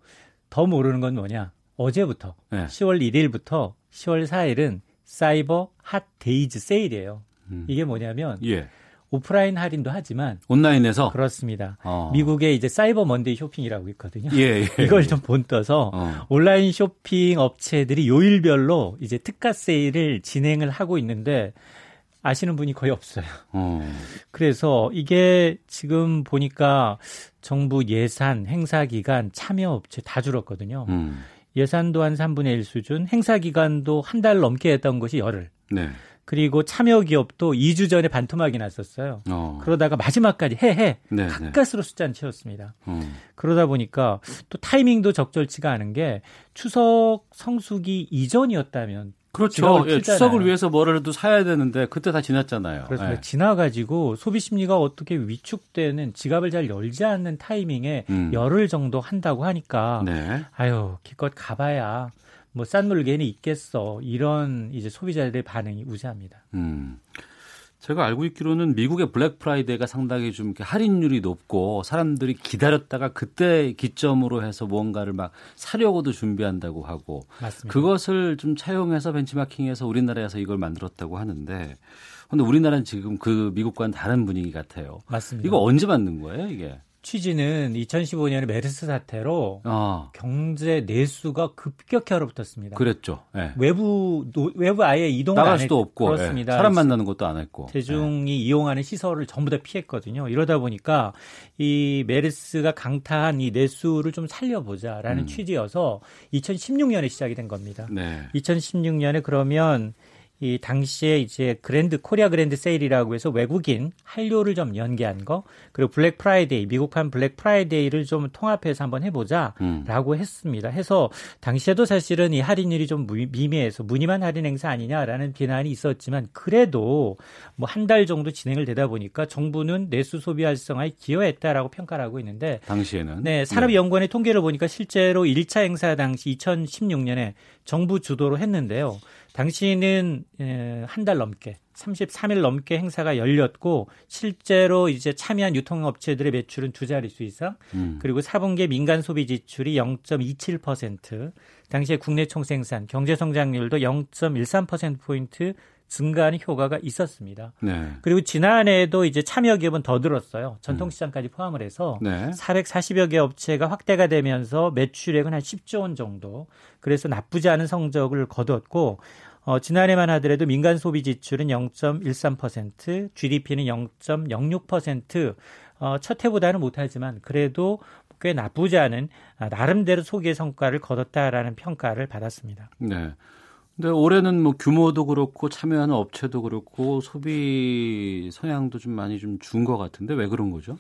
더 모르는 건 뭐냐? 어제부터 네. 10월 1일부터 10월 4일은 사이버 핫 데이즈 세일이에요. 음. 이게 뭐냐면 예. 오프라인 할인도 하지만 온라인에서 그렇습니다. 어. 미국에 이제 사이버 먼데이 쇼핑이라고 있거든요. 예, 예. 이걸 좀 본떠서 어. 온라인 쇼핑 업체들이 요일별로 이제 특가 세일을 진행을 하고 있는데 아시는 분이 거의 없어요. 어. 그래서 이게 지금 보니까 정부 예산, 행사 기간, 참여 업체 다 줄었거든요. 음. 예산도 한 3분의 1 수준, 행사 기간도 한 달 넘게 했던 것이 열흘. 네. 그리고 참여 기업도 2주 전에 반토막이 났었어요. 어. 그러다가 마지막까지 해해 네, 네. 가까스로 숫자는 채웠습니다. 어. 그러다 보니까 또 타이밍도 적절치가 않은 게 추석 성수기 이전이었다면 그렇죠. 예. 추석을 위해서 뭐라도 사야 되는데 그때 다 지났잖아요. 그래서 예. 지나가지고 소비 심리가 어떻게 위축되는 지갑을 잘 열지 않는 타이밍에 음. 열흘 정도 한다고 하니까 네. 아유 기껏 가봐야 뭐 싼 물건이 있겠어 이런 이제 소비자들의 반응이 우세합니다. 음. 제가 알고 있기로는 미국의 블랙 프라이데이가 상당히 좀 할인율이 높고 사람들이 기다렸다가 그때 기점으로 해서 무언가를 막 사려고도 준비한다고 하고 맞습니다. 그것을 좀 차용해서 벤치마킹해서 우리나라에서 이걸 만들었다고 하는데 근데 우리나라는 지금 그 미국과는 다른 분위기 같아요. 맞습니다. 이거 언제 만든 거예요, 이게? 취지는 2015년에 메르스 사태로 아, 경제 내수가 급격히 얼어붙었습니다. 그랬죠. 예. 외부 노- 외부 아예 이동을 나갈 안 수도 했- 없고 그렇습니다. 예. 사람 만나는 것도 안 했고. 대중이 이용하는 시설을 전부 다 피했거든요. 이러다 보니까 이 메르스가 강타한 이 내수를 좀 살려보자라는 음. 취지여서 2016년에 시작이 된 겁니다. 예. 네. 2016년에 그러면 이 당시에 이제 그랜드 코리아 그랜드 세일이라고 해서 외국인 한류를 좀 연계한 거 그리고 블랙 프라이데이 미국판 블랙 프라이데이를 좀 통합해서 한번 음. 해보자라고 했습니다. 해서 당시에도 사실은 이 할인율이 좀 무- 미미해서 무늬만 할인 행사 아니냐라는 비난이 있었지만 그래도 뭐 한 달 정도 진행을 되다 보니까 정부는 내수 소비 활성화에 기여했다라고 평가를 하고 있는데 당시에는 네, 산업연구원의 통계를 보니까 실제로 1차 행사 당시 2016년에 정부 주도로 했는데요. 당시는 한 달 넘게 33일 넘게 행사가 열렸고 실제로 이제 참여한 유통업체들의 매출은 두 자릿수 이상 음. 그리고 4분기 민간 소비 지출이 0.27% 당시에 국내 총생산 경제 성장률도 0.13% 포인트 증가하는 효과가 있었습니다. 네. 그리고 지난해에도 이제 참여 기업은 더 늘었어요. 전통시장까지 포함을 해서 네. 440여 개 업체가 확대가 되면서 매출액은 한 10조 원 정도. 그래서 나쁘지 않은 성적을 거뒀고 어, 지난해만 하더라도 민간 소비 지출은 0.13%, GDP는 0.06%. 어, 첫 해보다는 못하지만 그래도 꽤 나쁘지 않은 아, 나름대로 소기의 성과를 거뒀다라는 평가를 받았습니다. 네. 근데 올해는 뭐 규모도 그렇고 참여하는 업체도 그렇고 소비 성향도 좀 많이 좀 준 것 같은데 왜 그런 거죠?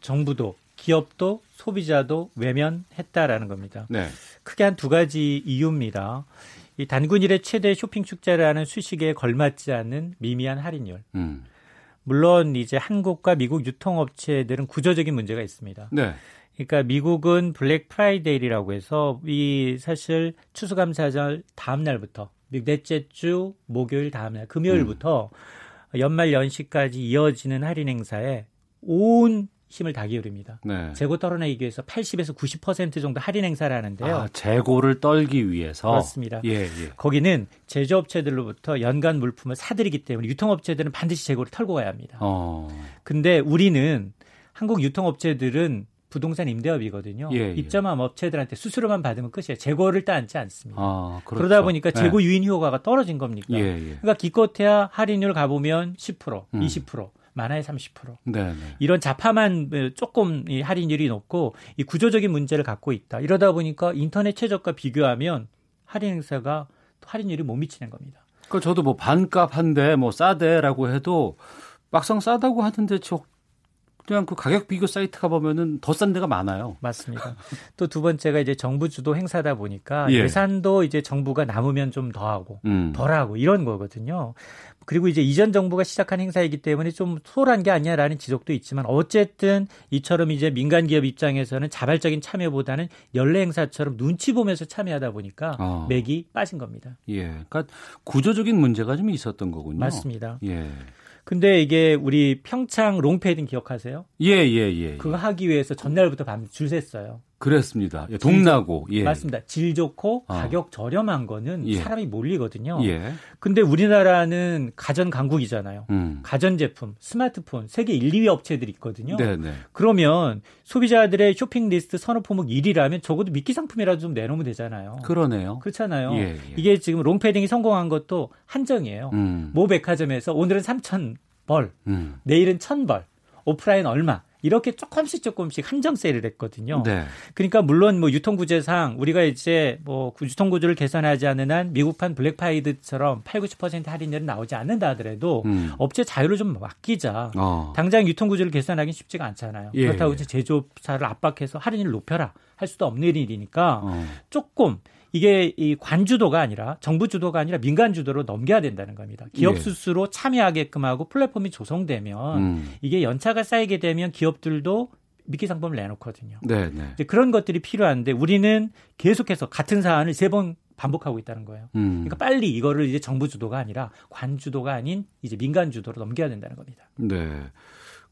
정부도 기업도 소비자도 외면했다라는 겁니다. 네. 크게 한 두 가지 이유입니다. 이 단군일의 최대 쇼핑 축제라는 수식에 걸맞지 않는 미미한 할인율. 음. 물론 이제 한국과 미국 유통업체들은 구조적인 문제가 있습니다. 네. 그러니까 미국은 블랙 프라이데이라고 해서 이 사실 추수감사절 다음 날부터 넷째 주 목요일 다음 날 금요일부터 연말 연시까지 이어지는 할인 행사에 온 힘을 다 기울입니다. 네. 재고 떨어내기 위해서 80에서 90% 정도 할인 행사를 하는데요. 아, 재고를 떨기 위해서 그렇습니다. 예, 예. 거기는 제조업체들로부터 연간 물품을 사들이기 때문에 유통업체들은 반드시 재고를 털고 가야 합니다. 어. 근데 우리는 한국 유통업체들은 부동산 임대업이거든요. 예, 예. 입점한 업체들한테 수수료만 받으면 끝이에요. 재고를 따앉지 않습니다. 아, 그렇죠. 그러다 보니까 네. 재고 유인 효과가 떨어진 겁니까? 예, 예. 그러니까 기껏해야 할인율 가보면 10%, 음. 20%, 많아야 30%. 네, 네. 이런 자파만 조금 이 할인율이 높고 이 구조적인 문제를 갖고 있다. 이러다 보니까 인터넷 최저가 비교하면 할인 행사가 할인율이 못 미치는 겁니다. 그 저도 뭐 반값 한데 뭐 싸대라고 해도 막상 싸다고 하는데 저 그냥 그 가격 비교 사이트 가 보면은 더 싼 데가 많아요. 맞습니다. 또 두 번째가 이제 정부 주도 행사다 보니까 예. 예. 산도 이제 정부가 남으면 좀 더 하고 음. 덜 하고 이런 거거든요. 그리고 이제 이전 정부가 시작한 행사이기 때문에 좀 소홀한 게 아니냐라는 지적도 있지만 어쨌든 이처럼 이제 민간 기업 입장에서는 자발적인 참여보다는 연례 행사처럼 눈치 보면서 참여하다 보니까 어. 맥이 빠진 겁니다. 예. 그러니까 구조적인 문제가 좀 있었던 거군요. 맞습니다. 예. 근데 이게 우리 평창 롱패딩 기억하세요? 예, 예, 예. 그거 하기 위해서 전날부터 밤 줄 섰어요. 그랬습니다. 예, 동나고. 예. 맞습니다. 질 좋고 어. 가격 저렴한 거는 예. 사람이 몰리거든요. 예. 근데 우리나라는 가전 강국이잖아요. 음. 가전 제품, 스마트폰 세계 1, 2위 업체들이 있거든요. 네, 네. 그러면 소비자들의 쇼핑 리스트 선호 품목 1위라면 적어도 미끼 상품이라도 좀 내놓으면 되잖아요. 그러네요. 그렇잖아요. 예, 예. 이게 지금 롱패딩이 성공한 것도 한정이에요. 음. 모 백화점에서 오늘은 3,000벌, 음. 내일은 1,000벌, 오프라인 얼마 이렇게 조금씩 조금씩 한정 세일을 했거든요. 네. 그러니까 물론 뭐 유통구제상 우리가 이제 뭐 유통구조를 개선하지 않는 한 미국판 블랙파이드처럼 8, 90% 할인율은 나오지 않는다 하더라도 음. 업체 자유를 좀 맡기자. 어. 당장 유통구조를 개선하기는 쉽지가 않잖아요. 예, 그렇다고 예. 이제 제조업사를 압박해서 할인을 높여라 할 수도 없는 일이니까 어. 조금 이게 이 관주도가 아니라 정부 주도가 아니라 민간 주도로 넘겨야 된다는 겁니다. 기업 예. 스스로 참여하게끔 하고 플랫폼이 조성되면 음. 이게 연차가 쌓이게 되면 기업들도 미끼 상품을 내놓거든요. 네, 네. 이제 그런 것들이 필요한데 우리는 계속해서 같은 사안을 세 번 반복하고 있다는 거예요. 음. 그러니까 빨리 이거를 이제 정부 주도가 아니라 관 주도가 아닌 이제 민간 주도로 넘겨야 된다는 겁니다. 네.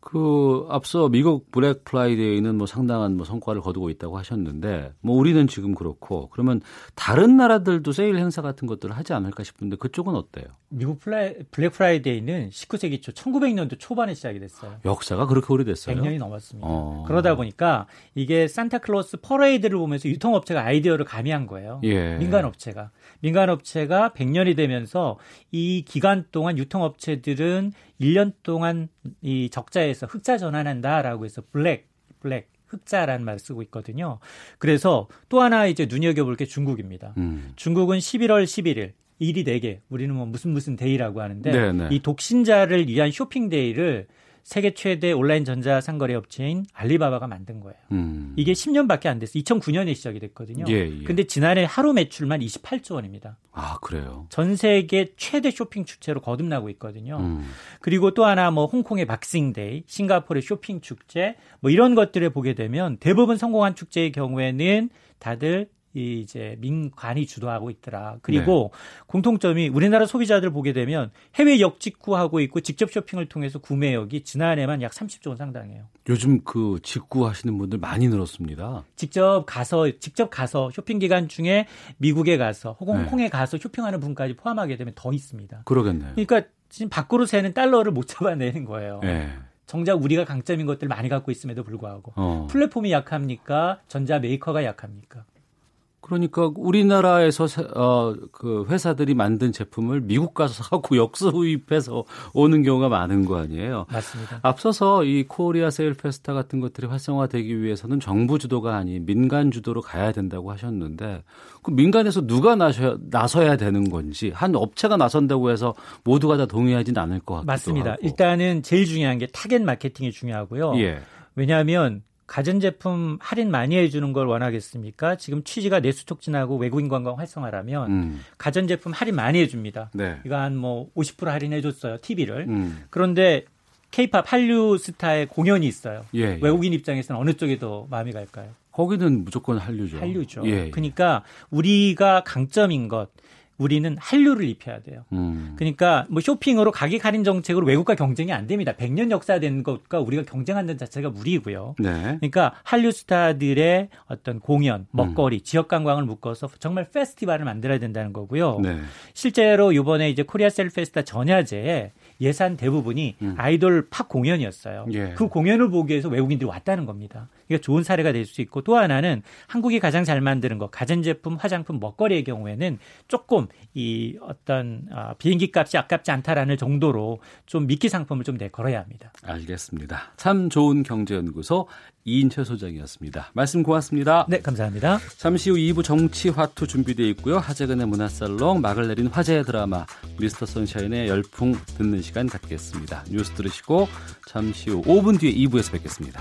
그 앞서 미국 블랙 프라이데이는 뭐 상당한 뭐 성과를 거두고 있다고 하셨는데 뭐 우리는 지금 그렇고 그러면 다른 나라들도 세일 행사 같은 것들을 하지 않을까 싶은데 그쪽은 어때요? 미국 플라이, 블랙 프라이데이는 19세기 초 1900년도 초반에 시작이 됐어요. 역사가 그렇게 오래됐어요? 100년이 넘었습니다. 어. 그러다 보니까 이게 산타클로스 퍼레이드를 보면서 유통업체가 아이디어를 가미한 거예요. 예. 민간 업체가. 민간업체가 100년이 되면서 이 기간 동안 유통업체들은 1년 동안 이 적자에서 흑자 전환한다라고 해서 블랙, 블랙, 흑자라는 말을 쓰고 있거든요. 그래서 또 하나 이제 눈여겨볼 게 중국입니다. 음. 중국은 11월 11일 일이 4개. 우리는 뭐 무슨 무슨 데이라고 하는데 네네. 이 독신자를 위한 쇼핑 데이를 세계 최대 온라인 전자 상거래 업체인 알리바바가 만든 거예요. 음. 이게 10년밖에 안 됐어요. 2009년에 시작이 됐거든요. 예, 예. 근데 지난해 하루 매출만 28조 원입니다. 아 그래요. 전 세계 최대 쇼핑 축제로 거듭나고 있거든요. 음. 그리고 또 하나 뭐 홍콩의 박싱데이, 싱가포르의 쇼핑 축제 뭐 이런 것들을 보게 되면 대부분 성공한 축제의 경우에는 다들 이 이제 민관이 주도하고 있더라. 그리고 네. 공통점이 우리나라 소비자들 보게 되면 해외 역직구하고 있고 직접 쇼핑을 통해서 구매액이 지난해만 약 30조 원 상당해요. 요즘 그 직구 하시는 분들 많이 늘었습니다. 직접 가서 직접 가서 쇼핑 기간 중에 미국에 가서 혹은 네. 홍콩에 가서 쇼핑하는 분까지 포함하게 되면 더 있습니다. 그러겠네요. 그러니까 지금 밖으로 새는 달러를 못 잡아내는 거예요. 예. 정작 우리가 강점인 것들 많이 갖고 있음에도 불구하고 어. 플랫폼이 약합니까? 전자 메이커가 약합니까? 그러니까 우리나라에서 사- 어, 그 회사들이 만든 제품을 미국 가서 사고 역수입해서 오는 경우가 많은 거 아니에요. 맞습니다. 앞서서 이 코리아 세일 페스타 같은 것들이 활성화되기 위해서는 정부 주도가 아닌 민간 주도로 가야 된다고 하셨는데 그 민간에서 누가 나서야, 나서야 되는 건지 한 업체가 나선다고 해서 모두가 다 동의하진 않을 것 같기도 맞습니다. 하고. 일단은 제일 중요한 게 타겟 마케팅이 중요하고요. 예. 왜냐하면 가전제품 할인 많이 해주는 걸 원하겠습니까? 지금 취지가 내수 촉진하고 외국인 관광 활성화라면 음. 가전제품 할인 많이 해줍니다. 네. 이거 한 뭐 50% 할인해줬어요. TV를. 음. 그런데 케이팝 한류 스타의 공연이 있어요. 예, 예. 외국인 입장에서는 어느 쪽에 더 마음이 갈까요? 거기는 무조건 한류죠. 한류죠. 예. 예. 그러니까 우리가 강점인 것, 우리는 한류를 입혀야 돼요. 음. 그러니까 뭐 쇼핑으로 가격 할인 정책으로 외국과 경쟁이 안 됩니다. 100년 역사된 것과 우리가 경쟁한다는 자체가 무리고요. 네. 그러니까 한류 스타들의 어떤 공연, 음. 먹거리, 지역 관광을 묶어서 정말 페스티벌을 만들어야 된다는 거고요. 네. 실제로 이번에 이제 코리아 세일 페스타 전야제에 예산 대부분이 아이돌 팝 공연이었어요. 음. 예. 그 공연을 보기 위해서 외국인들이 왔다는 겁니다. 그러니까 좋은 사례가 될 수 있고 또 하나는 한국이 가장 잘 만드는 거 가전제품, 화장품, 먹거리의 경우에는 조금 이 어떤 아, 비행기 값이 아깝지 않다라는 정도로 좀 미끼 상품을 좀 내걸어야 합니다. 알겠습니다. 참 좋은 경제연구소 이인철 소장이었습니다. 말씀 고맙습니다. 네, 감사합니다. 잠시 후 2부 정치 화투 준비되어 있고요. 하재근의 문화살롱, 막을 내린 화제의 드라마 미스터 선샤인의 열풍 듣는 시간 갖겠습니다. 뉴스 들으시고 잠시 후 5분 뒤에 2부에서 뵙겠습니다.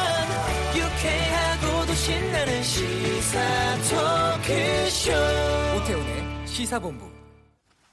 신나는 시사 토크쇼 오태훈의 시사본부.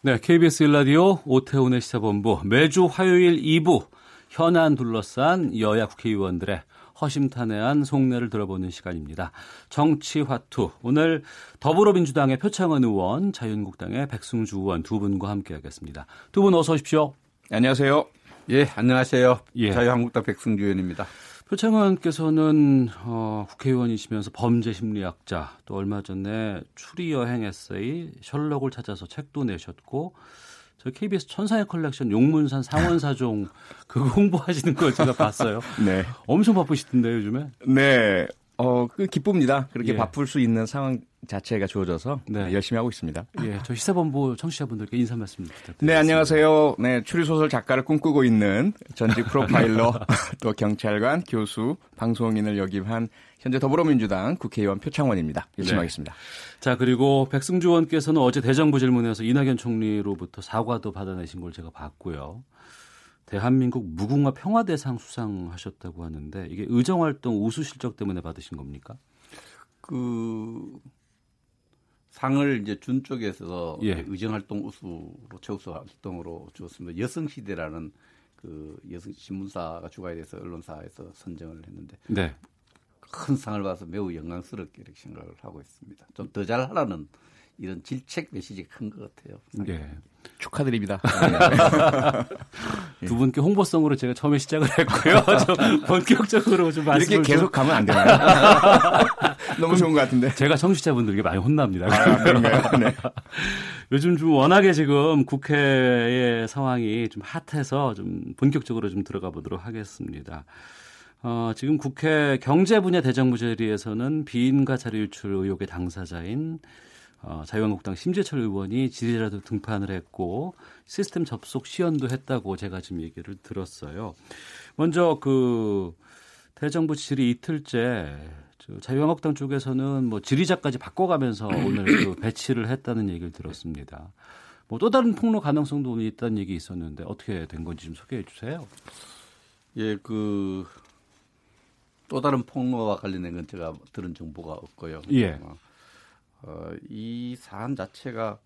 네, KBS 일라디오 오태훈의 시사본부 매주 화요일 2부 현안 둘러싼 여야 국회의원들의 허심탄회한 속내를 들어보는 시간입니다. 정치 화투 오늘 더불어민주당의 표창원 의원, 자유한국당의 백승주 의원 두 분과 함께하겠습니다. 두 분 어서 오십시오. 안녕하세요. 예, 안녕하세요. 예. 자유한국당 백승주 의원입니다. 표창원께서는 어, 국회의원이시면서 범죄 심리학자 또 얼마 전에 추리 여행 에세이 셜록을 찾아서 책도 내셨고 저 KBS 천상의 컬렉션 용문산 상원사종 그거 홍보하시는 거 제가 봤어요. 네. 엄청 바쁘시던데 요즘에. 네. 어, 그 기쁩니다. 그렇게 예. 바쁠 수 있는 상황 자체가 주어져서 네. 열심히 하고 있습니다. 예, 저 시사본부 청취자분들께 인사 말씀 부탁드립니다. 네, 안녕하세요. 네, 추리소설 작가를 꿈꾸고 있는 전직 프로파일러, 또 경찰관, 교수, 방송인을 역임한 현재 더불어민주당 국회의원 표창원입니다. 열심히 네. 하겠습니다. 자 그리고 백승주 의원께서는 어제 대정부 질문에서 이낙연 총리로부터 사과도 받아내신 걸 제가 봤고요. 대한민국 무궁화 평화대상 수상하셨다고 하는데 이게 의정 활동 우수 실적 때문에 받으신 겁니까? 그 상을 이제 준 쪽에서 예. 의정 활동 우수로 최우수 활동으로 주었습니다. 여성 시대라는 그 여성 신문사가 주관에 대해서 언론사에서 선정을 했는데 네. 큰 상을 받아서 매우 영광스럽게 이렇게 생각을 하고 있습니다. 좀 더 잘하라는 이런 질책 메시지가 큰 것 같아요. 예. 축하드립니다. 두 분께 홍보성으로 제가 처음에 시작을 했고요. 좀 본격적으로 좀 말씀을 이렇게 계속 좀- 가면 안 되나요? 너무 좋은 것 같은데. 제가 청취자분들에게 많이 혼납니다. 아, 그런가요? 네. 요즘 좀 워낙에 지금 국회의 상황이 좀 핫해서 좀 본격적으로 좀 들어가 보도록 하겠습니다. 어, 지금 국회 경제 분야 대정부 질의에서는 비인가 자료 유출 의혹의 당사자인 어, 자유한국당 심재철 의원이 질의라도 등판을 했고 시스템 접속 시연도 했다고 제가 지금 얘기를 들었어요. 먼저 그 대정부 질의 이틀째 저 자유한국당 쪽에서는 뭐 질의자까지 바꿔가면서 오늘 그 배치를 했다는 얘기를 들었습니다. 뭐 또 다른 폭로 가능성도 있다는 얘기 있었는데 어떻게 된 건지 좀 소개해 주세요. 예, 그 또 다른 폭로와 관련된 건 제가 들은 정보가 없고요. 예. 어, 이 사안 자체가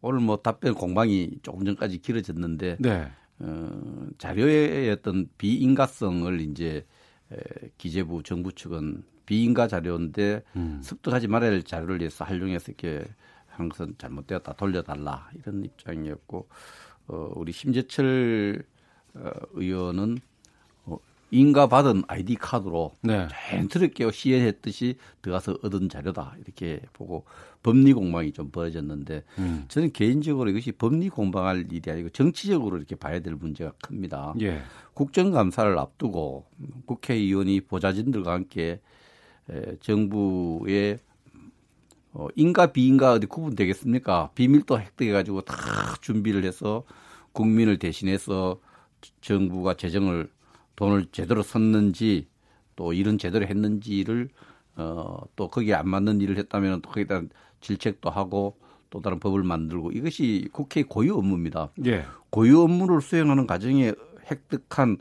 오늘 뭐 답변 공방이 조금 전까지 길어졌는데 네. 어, 자료의 어떤 비인가성을 이제 에, 기재부 정부 측은 비인가 자료인데 음. 습득하지 말아야 할 자료를 위해서 활용해서 이렇게 한 것은 잘못되었다 돌려달라 이런 입장이었고 어, 우리 심재철 어, 의원은 어, 인가 받은 아이디 카드로 네. 자연스럽게 시연했듯이 들어가서 얻은 자료다 이렇게 보고 법리 공방이 좀 벌어졌는데 음. 저는 개인적으로 이것이 법리 공방할 일이 아니고 정치적으로 이렇게 봐야 될 문제가 큽니다. 예. 국정감사를 앞두고 국회의원이 보좌진들과 함께 에, 정부의 어, 인가 비인가 어디 구분되겠습니까? 비밀도 획득해가지고 다 준비를 해서 국민을 대신해서 정부가 재정을 돈을 제대로 썼는지 또 일은 제대로 했는지를 어, 또 거기에 안 맞는 일을 했다면 또 거기다 질책도 하고 또 다른 법을 만들고 이것이 국회의 고유 업무입니다. 예. 고유 업무를 수행하는 과정에 획득한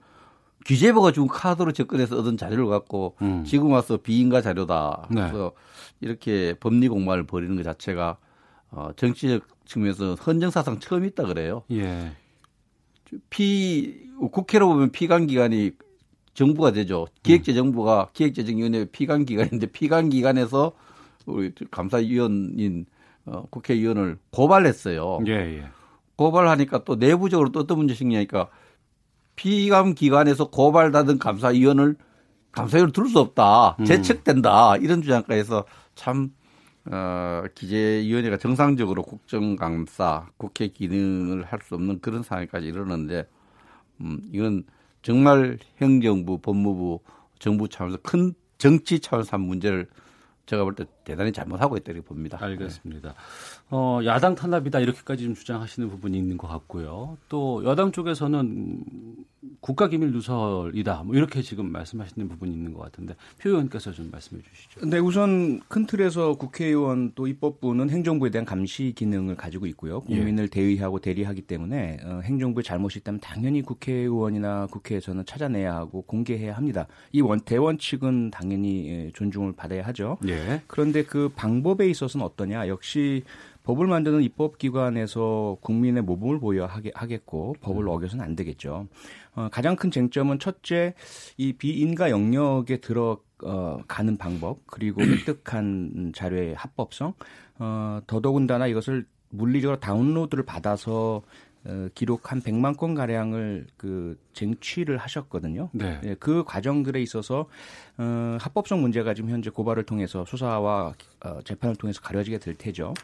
기재부가 준 카드로 접근해서 얻은 자료를 갖고 음. 지금 와서 비인가 자료다. 네. 그래서 이렇게 법리 공방을 벌이는 것 자체가 어, 정치적 측면에서 헌정사상 처음 있다 그래요. 예. 피 국회로 보면 피감 기관이 정부가 되죠. 기획재정부가 기획재정위원회 피감 기관인데 피감 기관에서 우리 감사위원인 어, 국회의원을 고발했어요. 예, 예. 고발하니까 또 내부적으로 또 어떤 문제 생기냐니까 피감 기관에서 고발받은 감사위원을 감사위원을 둘 수 없다. 음. 재척된다. 이런 주장까지 해서 참 어, 기재위원회가 정상적으로 국정감사, 국회 기능을 할 수 없는 그런 상황까지 이르는데, 음, 이건 정말 행정부, 법무부, 정부 차원에서 큰 정치 차원에서 한 문제를 제가 볼 때 대단히 잘못하고 있다 이렇게 봅니다. 알겠습니다. 어, 야당 탄압이다 이렇게까지 좀 주장하시는 부분이 있는 것 같고요. 또 여당 쪽에서는 음, 국가기밀 누설이다 뭐 이렇게 지금 말씀하시는 부분이 있는 것 같은데 표 의원께서 좀 말씀해 주시죠. 네, 우선 큰 틀에서 국회의원 또 입법부는 행정부에 대한 감시 기능을 가지고 있고요. 국민을 대의하고 대리하기 때문에 어, 행정부의 잘못이 있다면 당연히 국회의원이나 국회에서는 찾아내야 하고 공개해야 합니다. 이 원, 대원칙은 당연히 예, 존중을 받아야 하죠. 예. 그런데 그 방법에 있어서는 어떠냐? 역시 법을 만드는 입법기관에서 국민의 모범을 보여야 하겠고 법을 어겨서는 안 되겠죠. 어, 가장 큰 쟁점은 첫째 이 비인가 영역에 들어 어, 가는 방법 그리고 획득한 자료의 합법성 어, 더더군다나 이것을 물리적으로 다운로드를 받아서 어, 기록 한 100만 건 가량을 그 쟁취를 하셨거든요. 네. 예, 그 과정들에 있어서 어, 합법성 문제가 지금 현재 고발을 통해서 수사와 어, 재판을 통해서 가려지게 될 테죠.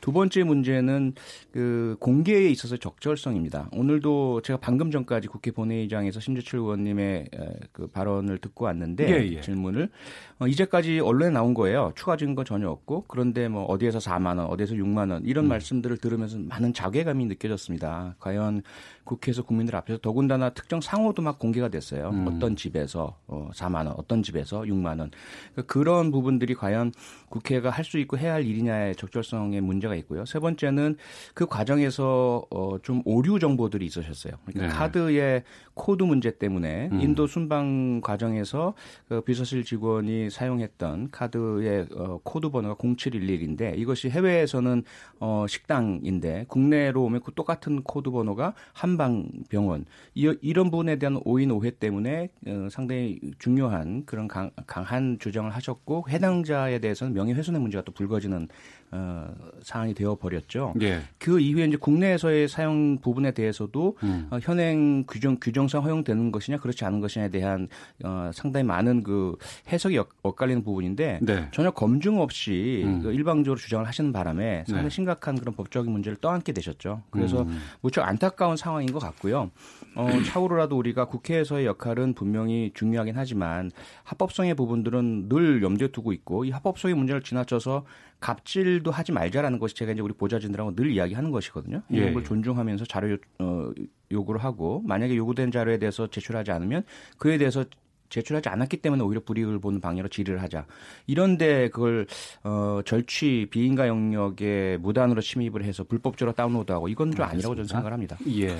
두 번째 문제는 그 공개에 있어서 적절성입니다. 오늘도 제가 방금 전까지 국회 본회의장에서 심재철 의원님의 에, 그 발언을 듣고 왔는데 예, 예. 질문을 어, 이제까지 언론에 나온 거예요. 추가 증거 전혀 없고 그런데 뭐 어디에서 4만 원, 어디에서 6만 원 이런 음. 말씀들을 들으면서 많은 자괴감이 느껴졌습니다. 과연 국회에서 국민들 앞에서 더군다나 특정 상호도 막 공개가 됐어요. 음. 어떤 집에서 어, 4만 원, 어떤 집에서 6만 원. 그러니까 그런 부분들이 과연 국회가 할 수 있고 해야 할 일이냐의 적절성에 문제가 있고요. 세 번째는 그 과정에서 어, 좀 오류 정보들이 있으셨어요. 그러니까 네. 카드의 코드 문제 때문에 음. 인도 순방 과정에서 그 비서실 직원이 사용했던 카드의 어, 코드 번호가 0711인데 이것이 해외에서는 어, 식당인데 국내로 오면 그 똑같은 코드 번호가 한방병원 이, 이런 부분에 대한 오인 오해 때문에 어, 상당히 중요한 그런 강, 강한 주장을 하셨고 해당자에 대해서는 명예훼손의 문제가 또 불거지는 어, 사안이 되어 버렸죠. 예. 그 이후에 이제 국내에서의 사용 부분에 대해서도 음. 어, 현행 규정 규정상 허용되는 것이냐 그렇지 않은 것이냐에 대한 어, 상당히 많은 그 해석이 엇- 엇갈리는 부분인데 네. 전혀 검증 없이 음. 그 일방적으로 주장을 하시는 바람에 상당히 네. 심각한 그런 법적인 문제를 떠안게 되셨죠. 그래서 음. 무척 안타까운 상황인 것 같고요. 어, 차후로라도 우리가 국회에서의 역할은 분명히 중요하긴 하지만 합법성의 부분들은 늘 염두에 두고 있고 이 합법성의 문제를 지나쳐서 갑질도 하지 말자라는 것이 제가 이제 우리 보좌진들하고 늘 이야기하는 것이거든요. 예, 이런 걸 예. 존중하면서 자료 요- 어, 요구를 하고 만약에 요구된 자료에 대해서 제출하지 않으면 그에 대해서 제출하지 않았기 때문에 오히려 불이익을 보는 방향으로 질의를 하자. 이런데 그걸 어, 절취 비인가 영역에 무단으로 침입을 해서 불법적으로 다운로드하고 이건 좀 아니라고 저는 생각을 합니다. 예.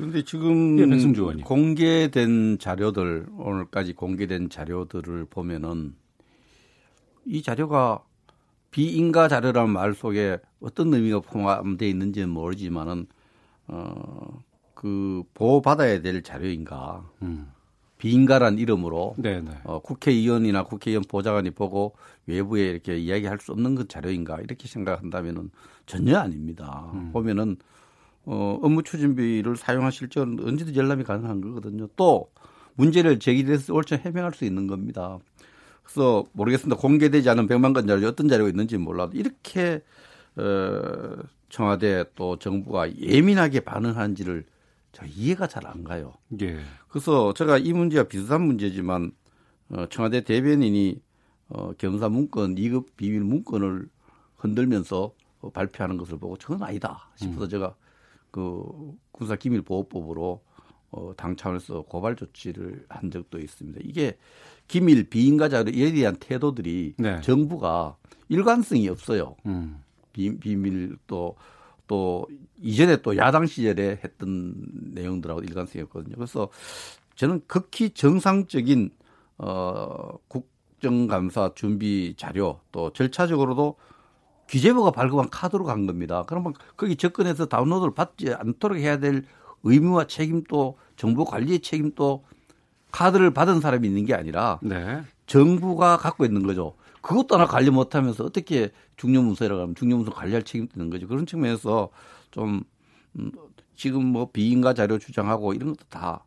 그런데 지금 예. 공개된 자료들 오늘까지 공개된 자료들을 보면은 이 자료가 비인가 자료라는 말 속에 어떤 의미가 포함되어 있는지는 모르지만은 어 그 보호받아야 될 자료인가 음. 비인가란 이름으로 네, 네. 어, 국회의원이나 국회의원 보좌관이 보고 외부에 이렇게 이야기할 수 없는 그 자료인가 이렇게 생각한다면은 전혀 아닙니다. 음. 보면은 어, 업무 추진비를 사용하실 적은 언제든지 열람이 가능한 거거든요. 또 문제를 제기돼서 옳게 해명할 수 있는 겁니다. 그래서 모르겠습니다. 공개되지 않은 100만 건 자료 어떤 자료가 있는지 몰라도 이렇게 어, 청와대 또 정부가 예민하게 반응하는지를 저 이해가 잘 안 가요. 예. 그래서 제가 이 문제와 비슷한 문제지만 어, 청와대 대변인이 어, 경사 문건 2급 비밀 문건을 흔들면서 어, 발표하는 것을 보고 저건 아니다 싶어서 제가 그 군사기밀보호법으로 어, 당 차원에서 고발 조치를 한 적도 있습니다. 이게 기밀 비인가 자료에 대한 태도들이 네. 정부가 일관성이 없어요. 음. 비, 비밀 또, 또 이전에 또 야당 시절에 했던 내용들하고 일관성이 없거든요. 그래서 저는 극히 정상적인 어, 국정감사 준비 자료 또 절차적으로도 기재부가 발급한 카드로 간 겁니다. 그러면 거기 접근해서 다운로드를 받지 않도록 해야 될 의무와 책임도 정부 관리의 책임도 카드를 받은 사람이 있는 게 아니라 네. 정부가 갖고 있는 거죠. 그것도 하나 관리 못하면서 어떻게 중요문서라고 하면 중요문서 관리할 책임도 있는 거죠. 그런 측면에서 좀 음, 지금 뭐 비인가 자료 주장하고 이런 것도 다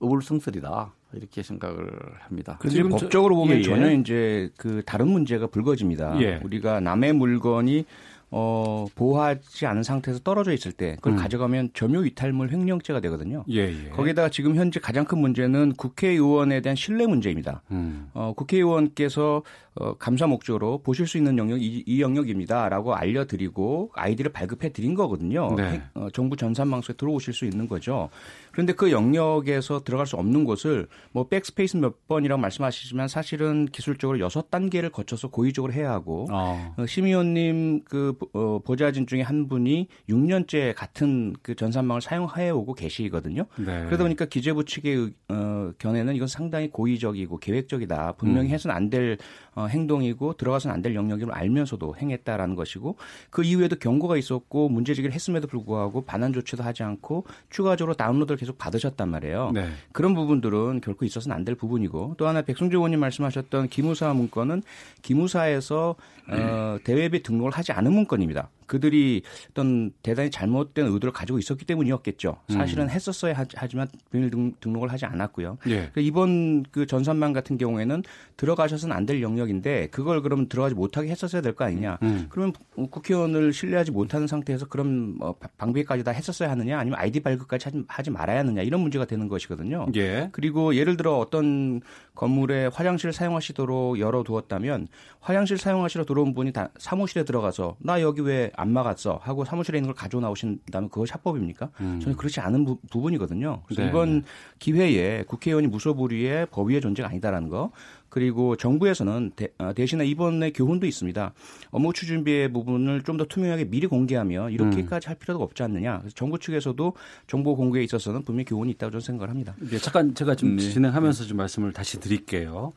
어불성설이다 이렇게 생각을 합니다. 그런데 지금 법적으로 보면 예, 예. 전혀 이제 그 다른 문제가 불거집니다. 예. 우리가 남의 물건이 어, 보호하지 않은 상태에서 떨어져 있을 때 그걸 음. 가져가면 점유 이탈물 횡령죄가 되거든요. 예, 예. 거기다가 지금 현재 가장 큰 문제는 국회의원에 대한 신뢰 문제입니다. 음. 어, 국회의원께서 어, 감사 목적으로 보실 수 있는 영역 이, 이 영역입니다라고 알려드리고 아이디를 발급해 드린 거거든요. 네. 핵- 어, 정부 전산망소에 들어오실 수 있는 거죠. 그런데 그 영역에서 들어갈 수 없는 곳을 뭐 백스페이스 몇 번이라고 말씀하시지만 사실은 기술적으로 여섯 단계를 거쳐서 고의적으로 해야 하고 어. 어, 심 의원님 그 어, 보좌진 중에 한 분이 6년째 같은 그 전산망을 사용해 오고 계시거든요. 네. 그러다 보니까 기재부 측의 의- 어, 견해는 이건 상당히 고의적이고 계획적이다. 분명히 음. 해서는 안될 어, 행동이고 들어가서는 안 될 영역임을 알면서도 행했다라는 것이고 그 이후에도 경고가 있었고 문제 제기를 했음에도 불구하고 반환 조치도 하지 않고 추가적으로 다운로드를 계속 받으셨단 말이에요. 네. 그런 부분들은 결코 있어서는 안 될 부분이고 또 하나 백승주 의원님 말씀하셨던 기무사 문건은 기무사에서 어, 대외비 등록을 하지 않은 문건입니다. 그들이 어떤 대단히 잘못된 의도를 가지고 있었기 때문이었겠죠. 사실은 했었어야 하- 하지만 비밀 등- 등록을 하지 않았고요. 예. 그 이번 그 전산망 같은 경우에는 들어가셔서는 안 될 영역인데 그걸 그럼 들어가지 못하게 했었어야 될 거 아니냐. 음. 그러면 국회의원을 신뢰하지 못하는 상태에서 그럼 뭐 바- 방비까지 다 했었어야 하느냐 아니면 아이디 발급까지 하지, 하지 말아야 하느냐 이런 문제가 되는 것이거든요. 예. 그리고 예를 들어 어떤 건물에 화장실 사용하시도록 열어두었다면 화장실 사용하시러 들어온 분이 다 사무실에 들어가서 나 여기 왜안 막았어 하고 사무실에 있는 걸 가져 나오신다면 그것이 합법입니까? 음. 저는 그렇지 않은 부, 분이거든요 그래서 네. 이번 기회에 국회의원이 무소불위의 법위의 존재가 아니다라는 거 그리고 정부에서는 대, 어, 신에 이번에 교훈도 있습니다. 업무 추진비의 부분을 좀 더 투명하게 미리 공개하면 이렇게까지 음. 할 필요가 없지 않느냐. 그래서 정부 측에서도 정보 공개에 있어서는 분명히 교훈이 있다고 저는 생각을 합니다. 네, 잠깐 제가 좀 네. 진행하면서 좀 말씀을 다시 드릴게요.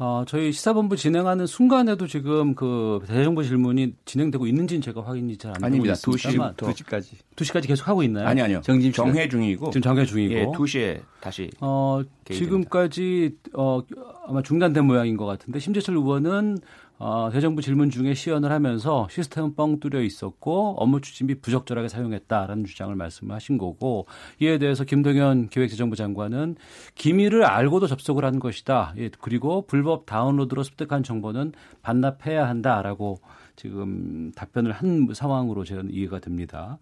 어, 저희 시사본부 진행하는 순간에도 지금 그 대정부 질문이 진행되고 있는지는 제가 확인이 잘 안 되고 있습니다만 2시, 2시까지. 2시까지 계속 하고 있나요? 아니 아니요. 정진 정회 중이고. 지금 정회 중이고. 예, 2시에 다시 어, 지금까지 어, 아마 중단된 모양인 것 같은데 심재철 의원은 어, 대정부 질문 중에 시연을 하면서 시스템은 뻥 뚫려 있었고 업무 추진비 부적절하게 사용했다라는 주장을 말씀하신 거고 이에 대해서 김동연 기획재정부 장관은 기밀을 알고도 접속을 한 것이다. 예, 그리고 불법 다운로드로 습득한 정보는 반납해야 한다라고 지금 답변을 한 상황으로 저는 이해가 됩니다.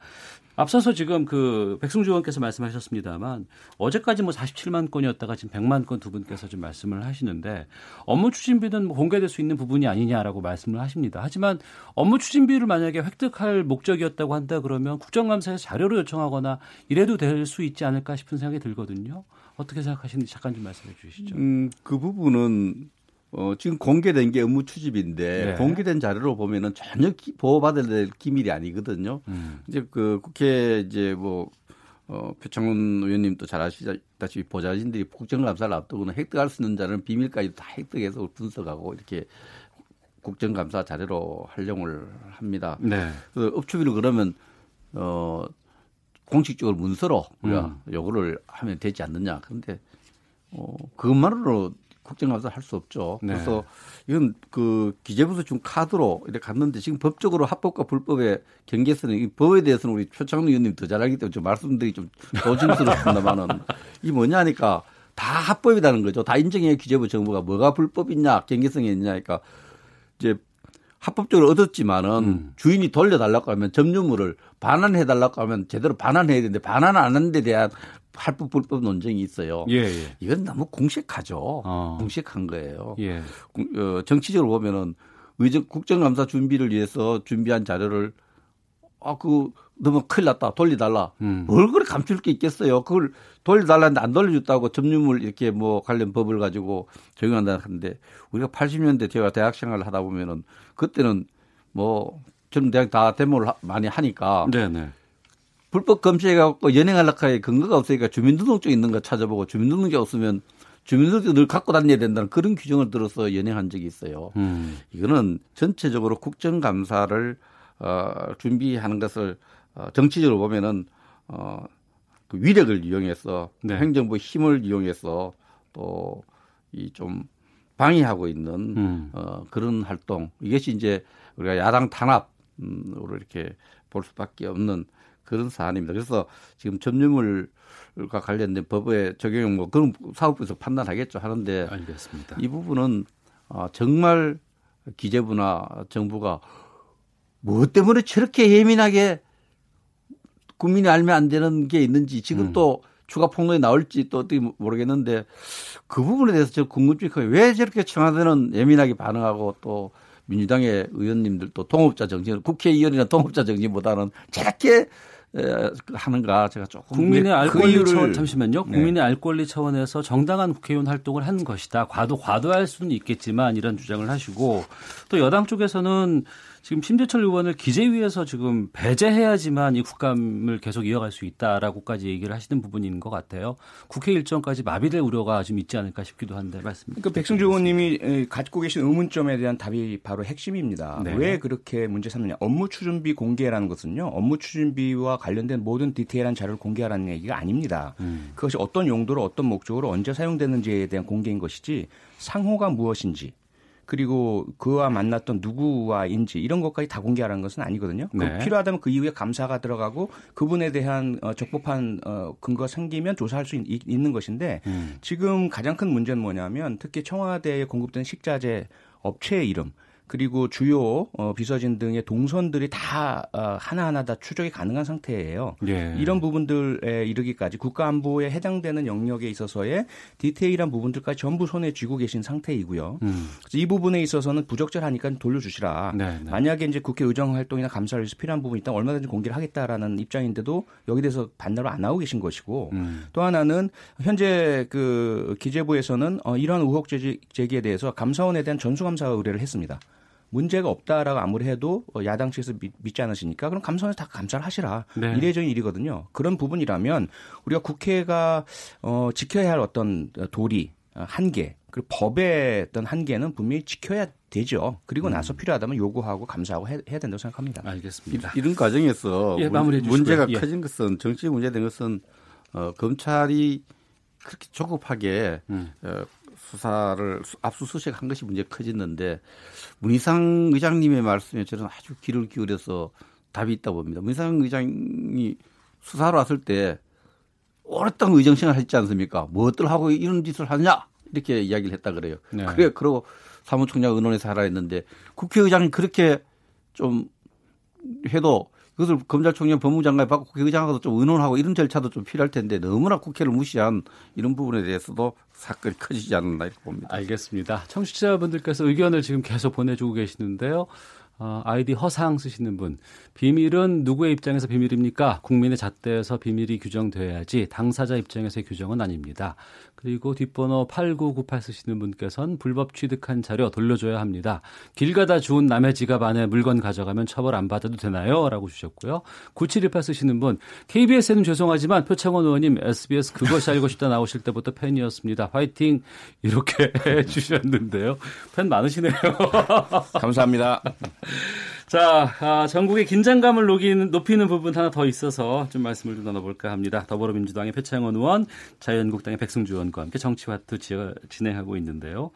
앞서서 지금 그 백승주 의원께서 말씀하셨습니다만 어제까지 뭐 47만 건이었다가 지금 100만 건 두 분께서 좀 말씀을 하시는데 업무 추진비는 뭐 공개될 수 있는 부분이 아니냐라고 말씀을 하십니다. 하지만 업무 추진비를 만약에 획득할 목적이었다고 한다 그러면 국정감사에서 자료를 요청하거나 이래도 될 수 있지 않을까 싶은 생각이 들거든요. 어떻게 생각하시는지 잠깐 좀 말씀해 주시죠. 음, 그 부분은 어, 지금 공개된 게 업무 추집인데 네. 공개된 자료로 보면은 전혀 기, 보호받을 될 기밀이 아니거든요. 음. 이제 그 국회 이제 뭐 어, 표창원 의원님도 잘 아시다시피 보좌진들이 국정감사를 앞두고는 획득할 수 있는 자료는 비밀까지 다 획득해서 분석하고 이렇게 국정감사 자료로 활용을 합니다. 네. 그 업추비를 그러면 어 공식적으로 문서로 우리가 음. 요구를 하면 되지 않느냐. 그런데 어 그것만으로 국정감사 할 수 없죠. 네. 그래서 이건 그 기재부서 준 카드로 이렇게 갔는데 지금 법적으로 합법과 불법의 경계선이 이 법에 대해서는 우리 표창원 의원님 더 잘 알기 때문에 좀 말씀드리기 좀 조심스럽습니다만은 이 뭐냐니까 다 합법이라는 거죠. 다 인정해요. 기재부 정부가 뭐가 불법이냐, 경계성이 있냐니까 이제 합법적으로 얻었지만은 음. 주인이 돌려달라고 하면 점유물을 반환해 달라고 하면 제대로 반환해야 되는데 반환 안 하는 데 대한 할법 불법 논쟁이 있어요. 예, 예. 이건 너무 공식하죠. 어. 공식한 거예요. 예. 어, 정치적으로 보면은 의정 국정감사 준비를 위해서 준비한 자료를 아그 너무 큰일 났다 돌려달라. 음. 뭘 그래 감출 게 있겠어요. 그걸 돌려달라는데 안 돌려줬다고 점유물 이렇게 뭐 관련 법을 가지고 적용한다 하는데 우리가 80년대 제가 대학 생활을 하다 보면은 그때는 뭐 저는 대학 다 데모를 많이 하니까 네네. 네. 불법 검색해갖고 연행하려고 할 근거가 없으니까 주민등록증 있는 거 찾아보고 주민등록증 없으면 주민등록증 늘 갖고 다녀야 된다는 그런 규정을 들어서 연행한 적이 있어요. 음. 이거는 전체적으로 국정감사를 어, 준비하는 것을 어, 정치적으로 보면은 어, 그 위력을 이용해서 네. 행정부 힘을 이용해서 또 이 좀 방해하고 있는 음. 어, 그런 활동 이것이 이제 우리가 야당 탄압으로 이렇게 볼 수밖에 없는 그런 사안입니다. 그래서 지금 점유물과 관련된 법의 적용 뭐 그런 사업부에서 판단하겠죠 하는데 알겠습니다. 이 부분은 어, 정말 기재부나 정부가 뭐 때문에 저렇게 예민하게 국민이 알면 안 되는 게 있는지 지금 음. 또 추가 폭로에 나올지 또 어떻게 모르겠는데 그 부분에 대해서 저 궁금증이 커요. 왜 저렇게 청와대는 예민하게 반응하고 또 민주당의 의원님들도 동업자 정신, 국회의원이나 동업자 정신보다는 저렇게 하는가 제가 조금 국민의 알 권리 그 차원 잠시만요. 네. 국민의 알 권리 차원에서 정당한 국회의원 활동을 한 것이다. 과도 과도할 수는 있겠지만 이런 주장을 하시고 또 여당 쪽에서는 지금 심재철 의원을 기재위에서 지금 배제해야지만 이 국감을 계속 이어갈 수 있다라고까지 얘기를 하시는 부분인 것 같아요. 국회 일정까지 마비될 우려가 좀 있지 않을까 싶기도 한데 말씀. 그러니까 백승주 의원님이 갖고 계신 의문점에 대한 답이 바로 핵심입니다. 네. 왜 그렇게 문제 삼느냐? 업무 추진비 공개라는 것은요. 업무 추진비와 관련된 모든 디테일한 자료를 공개하라는 얘기가 아닙니다. 음. 그것이 어떤 용도로 어떤 목적으로 언제 사용되는지에 대한 공개인 것이지 상호가 무엇인지 그리고 그와 만났던 누구와인지 이런 것까지 다 공개하라는 것은 아니거든요. 네. 필요하다면 그 이후에 감사가 들어가고 그분에 대한 어, 적법한 어, 근거가 생기면 조사할 수 있, 는 것인데 음. 지금 가장 큰 문제는 뭐냐면 특히 청와대에 공급된 식자재 업체의 이름 그리고 주요 어, 비서진 등의 동선들이 다 어, 하나하나 다 추적이 가능한 상태예요. 예. 이런 부분들에 이르기까지 국가안보에 해당되는 영역에 있어서의 디테일한 부분들까지 전부 손에 쥐고 계신 상태이고요. 음. 그래서 이 부분에 있어서는 부적절하니까 돌려주시라. 네, 네. 만약에 이제 국회 의정 활동이나 감사를 위해서 필요한 부분이 있다면 얼마든지 공개를 하겠다라는 입장인데도 여기 대해서 반대로 안 나오고 계신 것이고 음. 또 하나는 현재 그 기재부에서는 어, 이러한 의혹 제기, 제기에 대해서 감사원에 대한 전수감사 의뢰를 했습니다. 문제가 없다라고 아무리 해도 어, 야당 측에서 믿, 지 않으시니까 그럼 감사원에서 다 감사를 하시라. 네. 이례적인 일이거든요. 그런 부분이라면 우리가 국회가 어, 지켜야 할 어떤 도리, 어, 한계, 그리고 법의 어떤 한계는 분명히 지켜야 되죠. 그리고 나서 필요하다면 요구하고 감사하고 해, 해야 된다고 생각합니다. 알겠습니다. 이 런 과정에서 예. 문제가 예. 커진 것은 정치 문제된 것은 어, 검찰이 그렇게 조급하게 음. 어, 수사를 수- 압수수색한 것이 문제 커졌는데 문희상 의장님의 말씀에 저는 아주 귀를 기울여서 답이 있다 봅니다. 문희상 의장이 수사로 왔을 때 오랫동안 의정생활 했지 않습니까? 무엇들 하고 이런 짓을 하느냐 이렇게 이야기를 했다 그래요. 네. 그래 그러고 사무총장 의논해서 하라 했는데 국회의장이 그렇게 좀 해도 그것을 검찰총장 법무장관이 받고 국회의장하고도 좀 의논하고 이런 절차도 좀 필요할 텐데 너무나 국회를 무시한 이런 부분에 대해서도 사건이 커지지 않았나 이렇게 봅니다. 알겠습니다. 청취자분들께서 의견을 지금 계속 보내주고 계시는데요. 어, 아이디 허상 쓰시는 분. 비밀은 누구의 입장에서 비밀입니까? 국민의 잣대에서 비밀이 규정돼야지 당사자 입장에서의 규정은 아닙니다. 그리고 뒷번호 8998 쓰시는 분께서는 불법 취득한 자료 돌려줘야 합니다. 길 가다 주운 남의 지갑 안에 물건 가져가면 처벌 안 받아도 되나요? 라고 주셨고요. 9718 쓰시는 분. KBS에는 죄송하지만 표창원 의원님 SBS 그것이 알고 싶다 나오실 때부터 팬이었습니다. 화이팅! 이렇게 해주셨는데요. 팬 많으시네요. 감사합니다. 자, 아, 전국의 긴장감을 녹이는, 높이는 부분 하나 더 있어서 좀 말씀을 좀 나눠볼까 합니다. 더불어민주당의 표창원 의원, 자유한국당의 백승주 의원과 함께 정치와투 지- 진행하고 있는데요.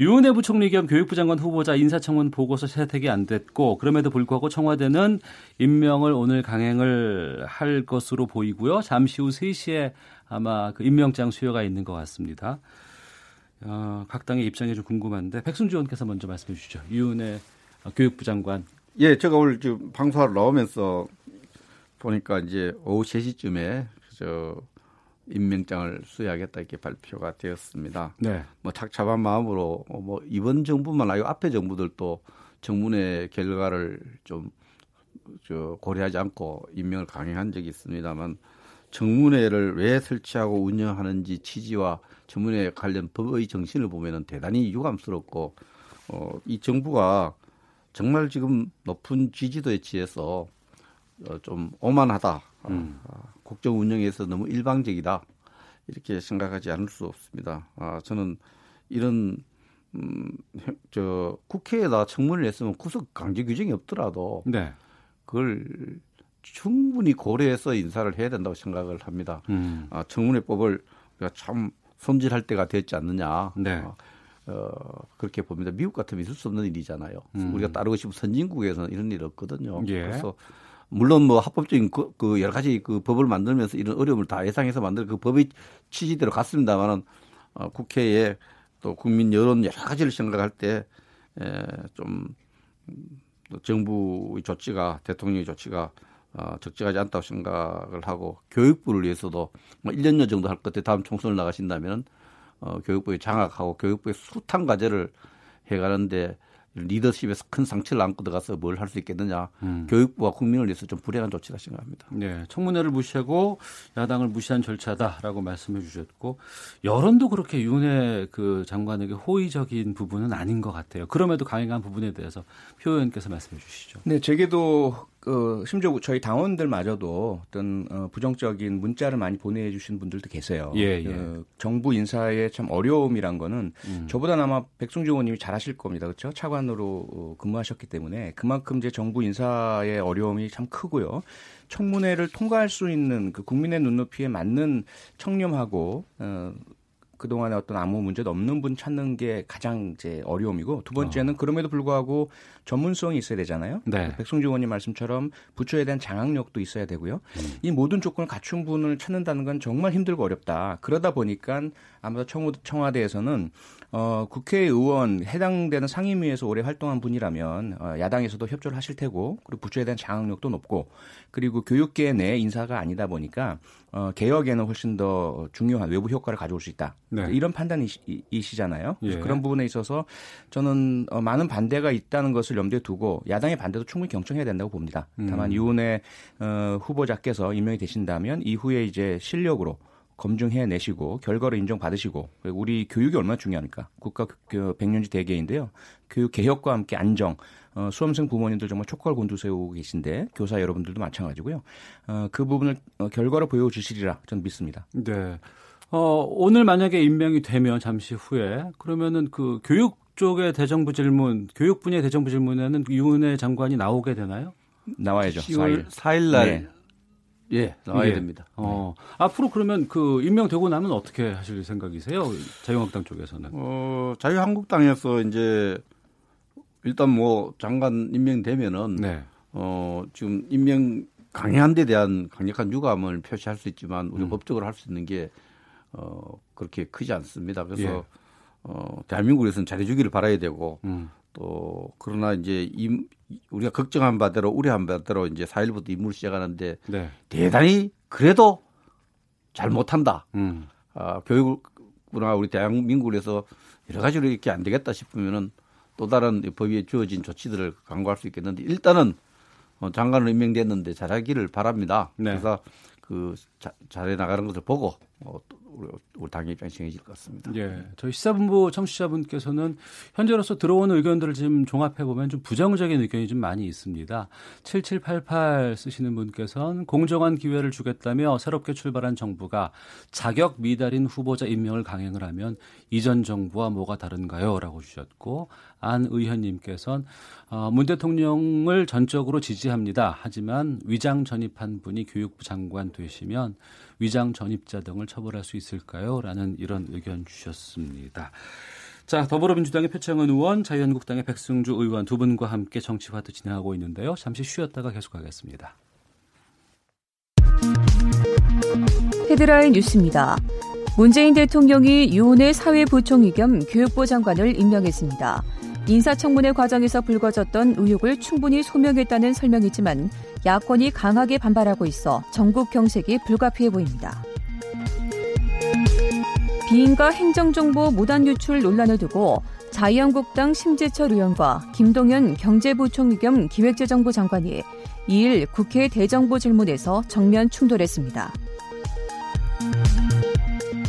유은혜 부총리 겸 교육부 장관 후보자 인사청문 보고서 채택이 안 됐고 그럼에도 불구하고 청와대는 임명을 오늘 강행을 할 것으로 보이고요. 잠시 후 3시에 아마 그 임명장 수여가 있는 것 같습니다. 어, 각 당의 입장이 좀 궁금한데 백승주 의원께서 먼저 말씀해 주시죠. 유은혜 교육부 장관. 예, 제가 오늘 지금 방송하러 나오면서 보니까 이제 오후 3시쯤에 저 임명장을 수여하겠다 이렇게 발표가 되었습니다. 네. 뭐 착잡한 마음으로 어, 뭐 이번 정부만 아니고 앞에 정부들도 정문의 결과를 좀 저 고려하지 않고 임명을 강행한 적이 있습니다만 정문회를 왜 설치하고 운영하는지 취지와 정문회 관련 법의 정신을 보면은 대단히 유감스럽고 어, 이 정부가 정말 지금 높은 지지도에 취해서 어, 좀 오만하다. 음. 아, 국정 운영에서 너무 일방적이다. 이렇게 생각하지 않을 수 없습니다. 아, 저는 이런 음, 해- 저 국회에다 청문을 했으면 구속 강제 규정이 없더라도 네. 그걸 충분히 고려해서 인사를 해야 된다고 생각을 합니다. 음. 아, 청문회법을 우리가 참 손질할 때가 됐지 않느냐. 네. 어, 어, 그렇게 봅니다. 미국 같으면 있을 수 없는 일이잖아요. 음. 우리가 따르고 싶은 선진국에서는 이런 일이 없거든요. 예. 그래서 물론 뭐 합법적인 그, 그 여러 가지 그 법을 만들면서 이런 어려움을 다 예상해서 만든 그 법의 취지대로 갔습니다만은 어, 국회에 또 국민 여론 여러 가지를 생각할 때좀 정부의 조치가 대통령의 조치가 어, 적절하지 않다고 생각을 하고 교육부를 위해서도 뭐 1년여 정도 할 것 같아 다음 총선을 나가신다면 어, 교육부에 장악하고 교육부의 숱한 과제를 해가는데 리더십에서 큰 상처를 안고 들어가서 뭘 할 수 있겠느냐. 음. 교육부와 국민을 위해서 좀 불행한 조치라 생각합니다. 네, 청문회를 무시하고 야당을 무시한 절차다라고 말씀해 주셨고 여론도 그렇게 윤회 그 장관에게 호의적인 부분은 아닌 것 같아요. 그럼에도 강행한 부분에 대해서 표 의원께서 말씀해 주시죠. 네, 제게도 그 심지어 저희 당원들마저도 어떤 어, 부정적인 문자를 많이 보내주신 분들도 계세요. 예, 예. 그 정부 인사의 참 어려움이란 거는 음. 저보다 아마 백승주 의원님이 잘 아실 겁니다. 그렇죠? 차관으로 어, 근무하셨기 때문에 그만큼 이제 정부 인사의 어려움이 참 크고요. 청문회를 통과할 수 있는 그 국민의 눈높이에 맞는 청렴하고 어, 그동안에 어떤 아무 문제도 없는 분 찾는 게 가장 이제 어려움이고 두 번째는 어. 그럼에도 불구하고 전문성이 있어야 되잖아요. 네. 백승주 의원님 말씀처럼 부처에 대한 장악력도 있어야 되고요. 음. 이 모든 조건을 갖춘 분을 찾는다는 건 정말 힘들고 어렵다. 그러다 보니까 아마도 청와대에서는 어, 국회의원 해당되는 상임위에서 오래 활동한 분이라면 어, 야당에서도 협조를 하실 테고 그리고 부처에 대한 장악력도 높고 그리고 교육계 내 인사가 아니다 보니까 어, 개혁에는 훨씬 더 중요한 외부 효과를 가져올 수 있다. 네. 이런 판단이시잖아요. 예. 그런 부분에 있어서 저는 어, 많은 반대가 있다는 것을 염두에 두고 야당의 반대도 충분히 경청해야 된다고 봅니다. 다만 음. 이혼의 어, 후보자께서 임명이 되신다면 이후에 이제 실력으로 검증해 내시고 결과를 인정받으시고 우리 교육이 얼마나 중요합니까? 국가 백년지 대계인데요. 교육 개혁과 함께 안정, 어, 수험생 부모님들 정말 촉각을 곤두세우고 계신데 교사 여러분들도 마찬가지고요. 어, 그 부분을 어, 결과로 보여주시리라 저는 믿습니다. 네. 어, 오늘 만약에 임명이 되면 잠시 후에 그러면은 그 교육 쪽의 대정부 질문, 교육 분야의 대정부 질문에는 유은혜 장관이 나오게 되나요? 나와야죠. 10월 4일, 4일 날 네. 예, 나와야 예. 됩니다. 어, 네. 앞으로 그러면 그 임명되고 나면 어떻게 하실 생각이세요? 자유한국당 쪽에서는? 어, 자유한국당에서 이제 일단 뭐 장관 임명되면은 네. 어, 지금 임명 강행한 데 대한 강력한 유감을 표시할 수 있지만 우리 음. 법적으로 할 수 있는 게 어, 그렇게 크지 않습니다. 그래서 예. 어, 대한민국에서는 잘해주기를 바라야 되고 음. 또 그러나 이제 임, 우리가 걱정한 바대로 우려한 바대로 이제 4일부터 임무를 시작하는데 네. 대단히 그래도 잘 못한다. 음. 아, 교육이나 우리 대한민국에서 여러 가지로 이렇게 안 되겠다 싶으면은 또 다른 법위에 주어진 조치들을 강구할 수 있겠는데 일단은 어, 장관으로 임명됐는데 잘하기를 바랍니다. 네. 그래서 그 자, 잘해 나가는 것을 보고 어, 우리, 우리 당의 입장이 정해질 것 같습니다. 예. 저희 시사본부 청취자분께서는 현재로서 들어오는 의견들을 지금 종합해 보면 좀 부정적인 의견이 좀 많이 있습니다. 7788 쓰시는 분께서는 공정한 기회를 주겠다며 새롭게 출발한 정부가 자격 미달인 후보자 임명을 강행을 하면 이전 정부와 뭐가 다른가요? 라고 주셨고 안 의원님께서는 어, 문 대통령을 전적으로 지지합니다. 하지만 위장 전입한 분이 교육부 장관 되시면 위장 전입자 등을 처벌할 수 있을까요? 라는 이런 의견 주셨습니다. 자, 더불어민주당의 표창은 의원, 자유한국당의 백승주 의원 두 분과 함께 정치화도 진행하고 있는데요. 잠시 쉬었다가 계속하겠습니다. 헤드라인 뉴스입니다. 문재인 대통령이 유은혜 사회부총리 겸 교육부 장관을 임명했습니다. 인사청문회 과정에서 불거졌던 의혹을 충분히 소명했다는 설명이지만 야권이 강하게 반발하고 있어 전국 경색이 불가피해 보입니다. 비인가 행정정보 무단 유출 논란을 두고 자유한국당 심재철 의원과 김동연 경제부총리 겸 기획재정부 장관이 2일 국회 대정부 질문에서 정면 충돌했습니다.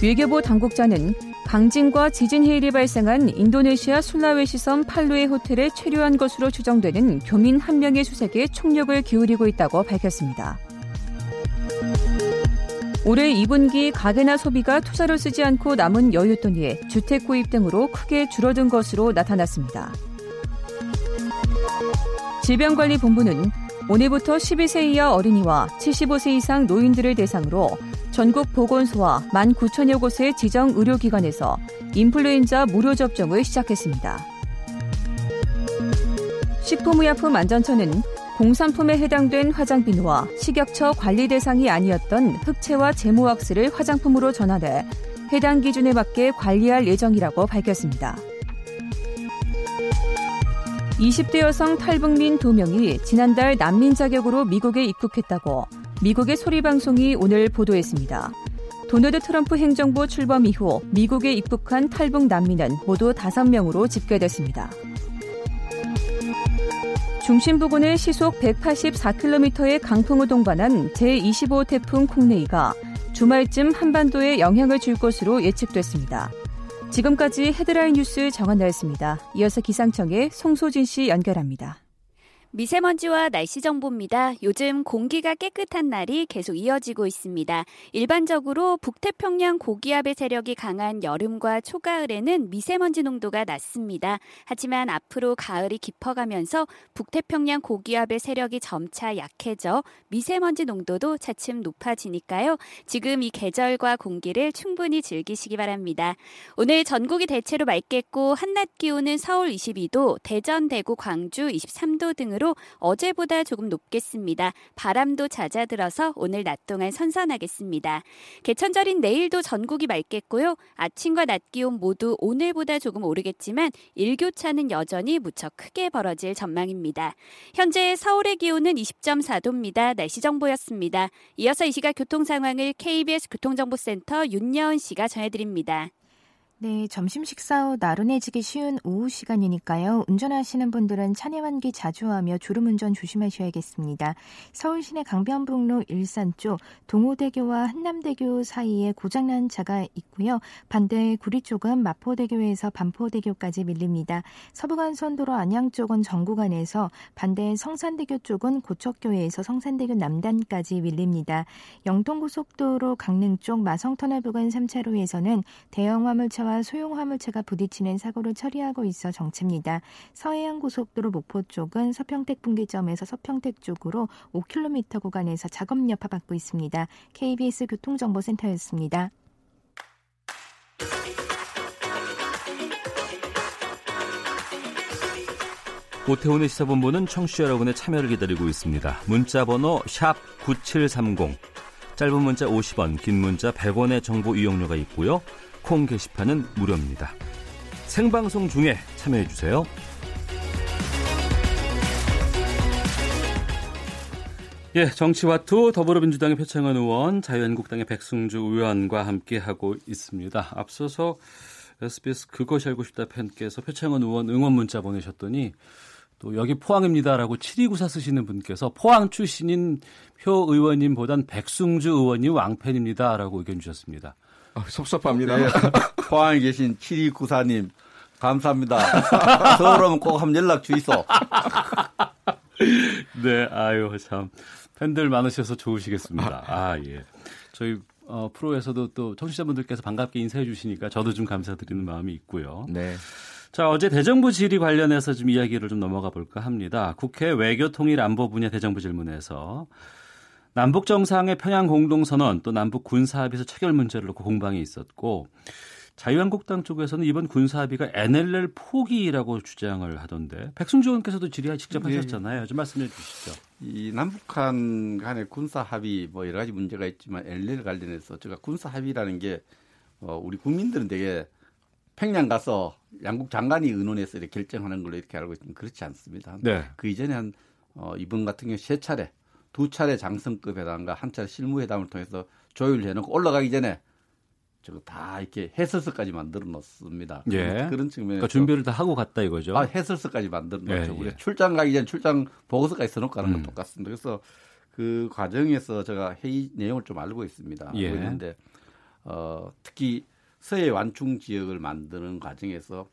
외교부 당국자는 강진과 지진 해일이 발생한 인도네시아 술라웨시 섬 팔루의 호텔에 체류한 것으로 추정되는 교민 한 명의 수색에 총력을 기울이고 있다고 밝혔습니다. 올해 2분기 가계나 소비가 투자로 쓰지 않고 남은 여윳돈이 주택 구입 등으로 크게 줄어든 것으로 나타났습니다. 질병관리본부는 오늘부터 12세 이하 어린이와 75세 이상 노인들을 대상으로 전국 보건소와 1만 9천여 곳의 지정 의료기관에서 인플루엔자 무료 접종을 시작했습니다. 식품의약품안전처는 공산품에 해당된 화장비누와 식약처 관리 대상이 아니었던 흑채와 제모왁스를 화장품으로 전환해 해당 기준에 맞게 관리할 예정이라고 밝혔습니다. 20대 여성 탈북민 2명이 지난달 난민 자격으로 미국에 입국했다고 미국의 소리 방송이 오늘 보도했습니다. 도널드 트럼프 행정부 출범 이후 미국에 입국한 탈북 난민은 모두 5명으로 집계됐습니다. 중심 부근에 시속 184km의 강풍을 동반한 제25 태풍 콩네이가 주말쯤 한반도에 영향을 줄 것으로 예측됐습니다. 지금까지 헤드라인 뉴스 정한나였습니다. 이어서 기상청의 송소진 씨 연결합니다. 미세먼지와 날씨 정보입니다. 요즘 공기가 깨끗한 날이 계속 이어지고 있습니다. 일반적으로 북태평양 고기압의 세력이 강한 여름과 초가을에는 미세먼지 농도가 낮습니다. 하지만 앞으로 가을이 깊어가면서 북태평양 고기압의 세력이 점차 약해져 미세먼지 농도도 차츰 높아지니까요. 지금 이 계절과 공기를 충분히 즐기시기 바랍니다. 오늘 전국이 대체로 맑겠고 한낮 기온은 서울 22도, 대전, 대구, 광주 23도 등으로 기온으로 어제보다 조금 높겠습니다. 바람도 잦아들어서 오늘 낮 동안 선선하겠습니다. 개천절인 내일도 전국이 맑겠고요. 아침과 낮 기온 모두 오늘보다 조금 오르겠지만 일교차는 여전히 무척 크게 벌어질 전망입니다. 현재 서울의 기온은 20.4도입니다. 날씨 정보였습니다. 이어서 이 시각 교통 상황을 KBS 교통정보센터 윤여은 씨가 전해드립니다. 네, 점심 식사 후 나른해지기 쉬운 오후 시간이니까요. 운전하시는 분들은 차내 환기 자주 하며 졸음 운전 조심하셔야겠습니다. 서울 시내 강변북로 일산 쪽 동호대교와 한남대교 사이에 고장난 차가 있고요. 반대 구리 쪽은 마포대교에서 반포대교까지 밀립니다. 서부간선도로 안양 쪽은 정구간에서 반대 성산대교 쪽은 고척교에서 성산대교 남단까지 밀립니다. 영동고속도로 강릉 쪽 마성터널 부근 3차로에서는 대형 화물차와 소형 화물차가 부딪히는 사고를 처리하고 있어 정체입니다. 서해안 고속도로 목포 쪽은 서평택 분기점에서 서평택 쪽으로 5km 구간에서 작업 여파 받고 있습니다. KBS 교통정보센터였습니다. 오태훈의 시사본부는 청취자 여러분의 참여를 기다리고 있습니다. 문자 번호 9730. 짧은 문자 50원, 긴 문자 100원의 정보 이용료가 있고요. 콩 게시판은 무료입니다. 생방송 중에 참여해 주세요. 예, 정치와투 더불어민주당의 표창원 의원, 자유한국당의 백승주 의원과 함께하고 있습니다. 앞서서 SBS 그것이 알고 싶다 팬께서 표창원 의원 응원 문자 보내셨더니 또 여기 포항입니다라고 7294 쓰시는 분께서 포항 출신인 표 의원님보단 백승주 의원이 왕팬입니다라고 의견 주셨습니다. 아, 섭섭합니다. 네, 포항에 계신 7294님 감사합니다. 서울 오면 꼭 한번 연락 주이소. 네, 아유 참 팬들 많으셔서 좋으시겠습니다. 아 예, 저희 어, 프로에서도 또 청취자분들께서 반갑게 인사해 주시니까 저도 좀 감사드리는 마음이 있고요. 네. 자, 어제 대정부 질의 관련해서 좀 이야기를 좀 넘어가 볼까 합니다. 국회 외교통일 안보 분야 대정부 질문에서 남북 정상의 평양 공동선언 또 남북 군사 합의서 체결 문제를 놓고 공방이 있었고 자유한국당 쪽에서는 이번 군사 합의가 NLL 포기라고 주장을 하던데 백승주 의원께서도 질의 직접 네. 하셨잖아요. 좀 말씀해 주시죠. 이 남북한 간의 군사 합의 뭐 여러 가지 문제가 있지만 NLL 관련해서 제가 군사 합의라는 게 어, 우리 국민들은 되게 평양 가서 양국 장관이 의논해서 이렇게 결정하는 걸로 이렇게 알고 있지만 그렇지 않습니다. 네. 그 이전에 한 어, 이번 같은 경우 세 차례 두 차례 장성급 회담과 한 차례 실무 회담을 통해서 조율을 해놓고 올라가기 전에 저거 다 이렇게 해설서까지 만들어 놓습니다. 예. 그런 측면에서 그러니까 준비를 다 하고 갔다 이거죠. 아, 해설서까지 만들어 놓죠. 예, 우리 예. 출장 가기 전에 출장 보고서까지 써놓고 가는 건 음. 똑같습니다. 그래서 그 과정에서 제가 회의 내용을 좀 알고 있습니다. 알고 예. 있는데 어, 특히 서해 완충 지역을 만드는 과정에서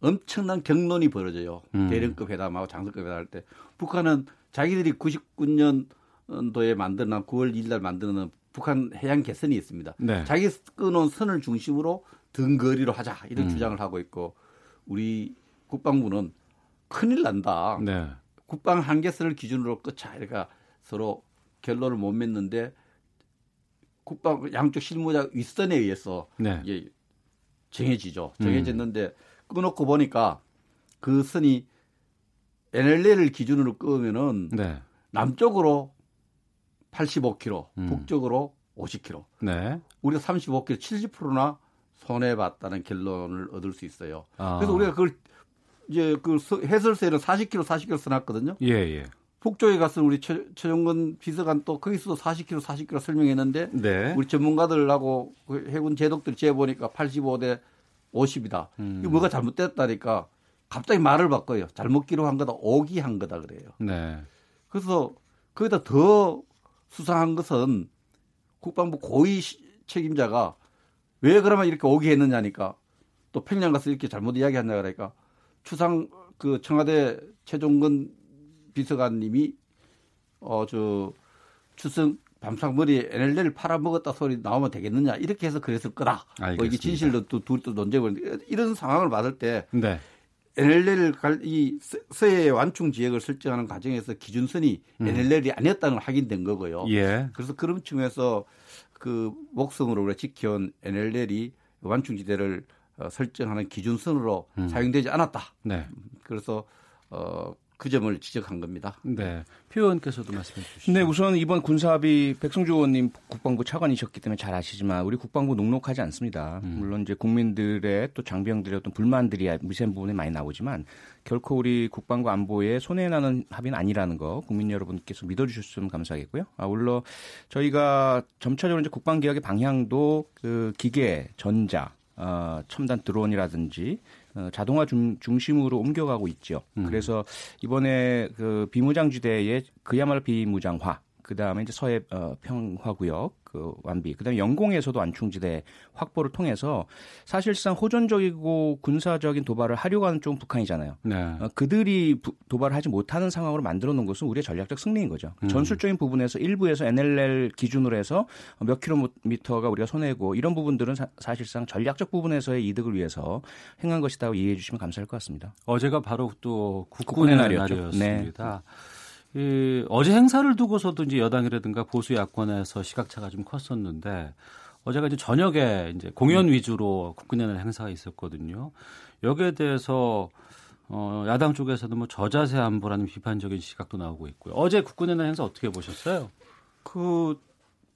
엄청난 경론이 벌어져요. 음. 대령급 회담하고 장성급 회담 할 때 북한은 자기들이 99년도에 만드는 9월 1일 날 만드는 북한 해양 개선이 있습니다. 네. 자기 끊어온 선을 중심으로 등거리로 하자 이런 음. 주장을 하고 있고 우리 국방부는 큰일 난다. 네. 국방 한계선을 기준으로 끝자 그러니까 서로 결론을 못 맺는데 국방 양쪽 실무자 윗선에 의해서 네. 이게 정해지죠. 음. 정해졌는데 끊어놓고 보니까 그 선이 NLL을 기준으로 끄면은 네. 남쪽으로 85km, 음. 북쪽으로 50km. 네. 우리가 35km, 70%나 손해 봤다는 결론을 얻을 수 있어요. 아. 그래서 우리가 그걸 이제 그 서- 해설서에는 40km, 40km 써놨거든요. 예, 예. 북쪽에 가서 우리 최, 최종근 비서관 또 거기서도 40km, 40km 설명했는데 네. 우리 전문가들하고 그 해군 제독들 재보니까 85대 50이다. 음. 이거 뭐가 잘못됐다니까 갑자기 말을 바꿔요. 잘못 기록한 거다, 오기한 거다 그래요. 네. 그래서 거기다 더 수상한 것은 국방부 고위 시- 책임자가 왜 그러면 이렇게 오기했느냐니까 또 평양 가서 이렇게 잘못 이야기했냐 그러니까 추상 그 청와대 최종근 비서관님이 어 저 추석 밤상 머리에 NLL을 팔아먹었다 소리 나오면 되겠느냐 이렇게 해서 그랬을 거다. 뭐 이게 진실도 또둘또 논쟁을 이런 상황을 받을 때 네. NLL을 갈이 서해 완충 지역을 설정하는 과정에서 기준선이 음. NLL이 아니었다는 걸 확인된 거고요. 예. 그래서 그런 측면에서 그 목성으로 우리가 지켜온 NLL이 완충지대를 어, 설정하는 기준선으로 음. 사용되지 않았다. 네. 그래서 어, 그 점을 지적한 겁니다. 네. 표 의원께서도 말씀해 주시죠. 네, 우선 이번 군사합의 백성주 의원님 국방부 차관이셨기 때문에 잘 아시지만 우리 국방부 녹록하지 않습니다. 음. 물론 이제 국민들의 또 장병들의 어떤 불만들이 미세한 부분에 많이 나오지만 결코 우리 국방부 안보에 손해나는 합의는 아니라는 거 국민 여러분께서 믿어주셨으면 감사하겠고요. 아, 물론 저희가 점차적으로 이제 국방 개혁의 방향도 그 기계, 전자, 어, 첨단 드론이라든지 어, 자동화 중, 중심으로 옮겨가고 있죠. 음. 그래서 이번에 그 비무장지대의 그야말로 비무장화, 그 다음에 이제 서해 어, 평화구역 그 완비, 그 다음에 영공에서도 안충지대 확보를 통해서 사실상 호전적이고 군사적인 도발을 하려고 하는 쪽 북한이잖아요. 네. 어, 그들이 부, 도발을 하지 못하는 상황으로 만들어 놓은 것은 우리의 전략적 승리인 거죠. 음. 전술적인 부분에서 일부에서 NLL 기준으로 해서 몇 킬로미터가 우리가 손해고 이런 부분들은 사, 실상 전략적 부분에서의 이득을 위해서 행한 것이다고 이해해 주시면 감사할 것 같습니다. 어제가 바로 또 국군의, 국군의 날이었죠. 날이었습니다. 네. 이, 어제 행사를 두고서도 이제 여당이라든가 보수 야권에서 시각차가 좀 컸었는데 어제가 이제 저녁에 이제 공연 위주로 국군의 날 행사가 있었거든요. 여기에 대해서 어, 야당 쪽에서도 뭐 저자세 안보라는 비판적인 시각도 나오고 있고요. 어제 국군의 날 행사 어떻게 보셨어요? 그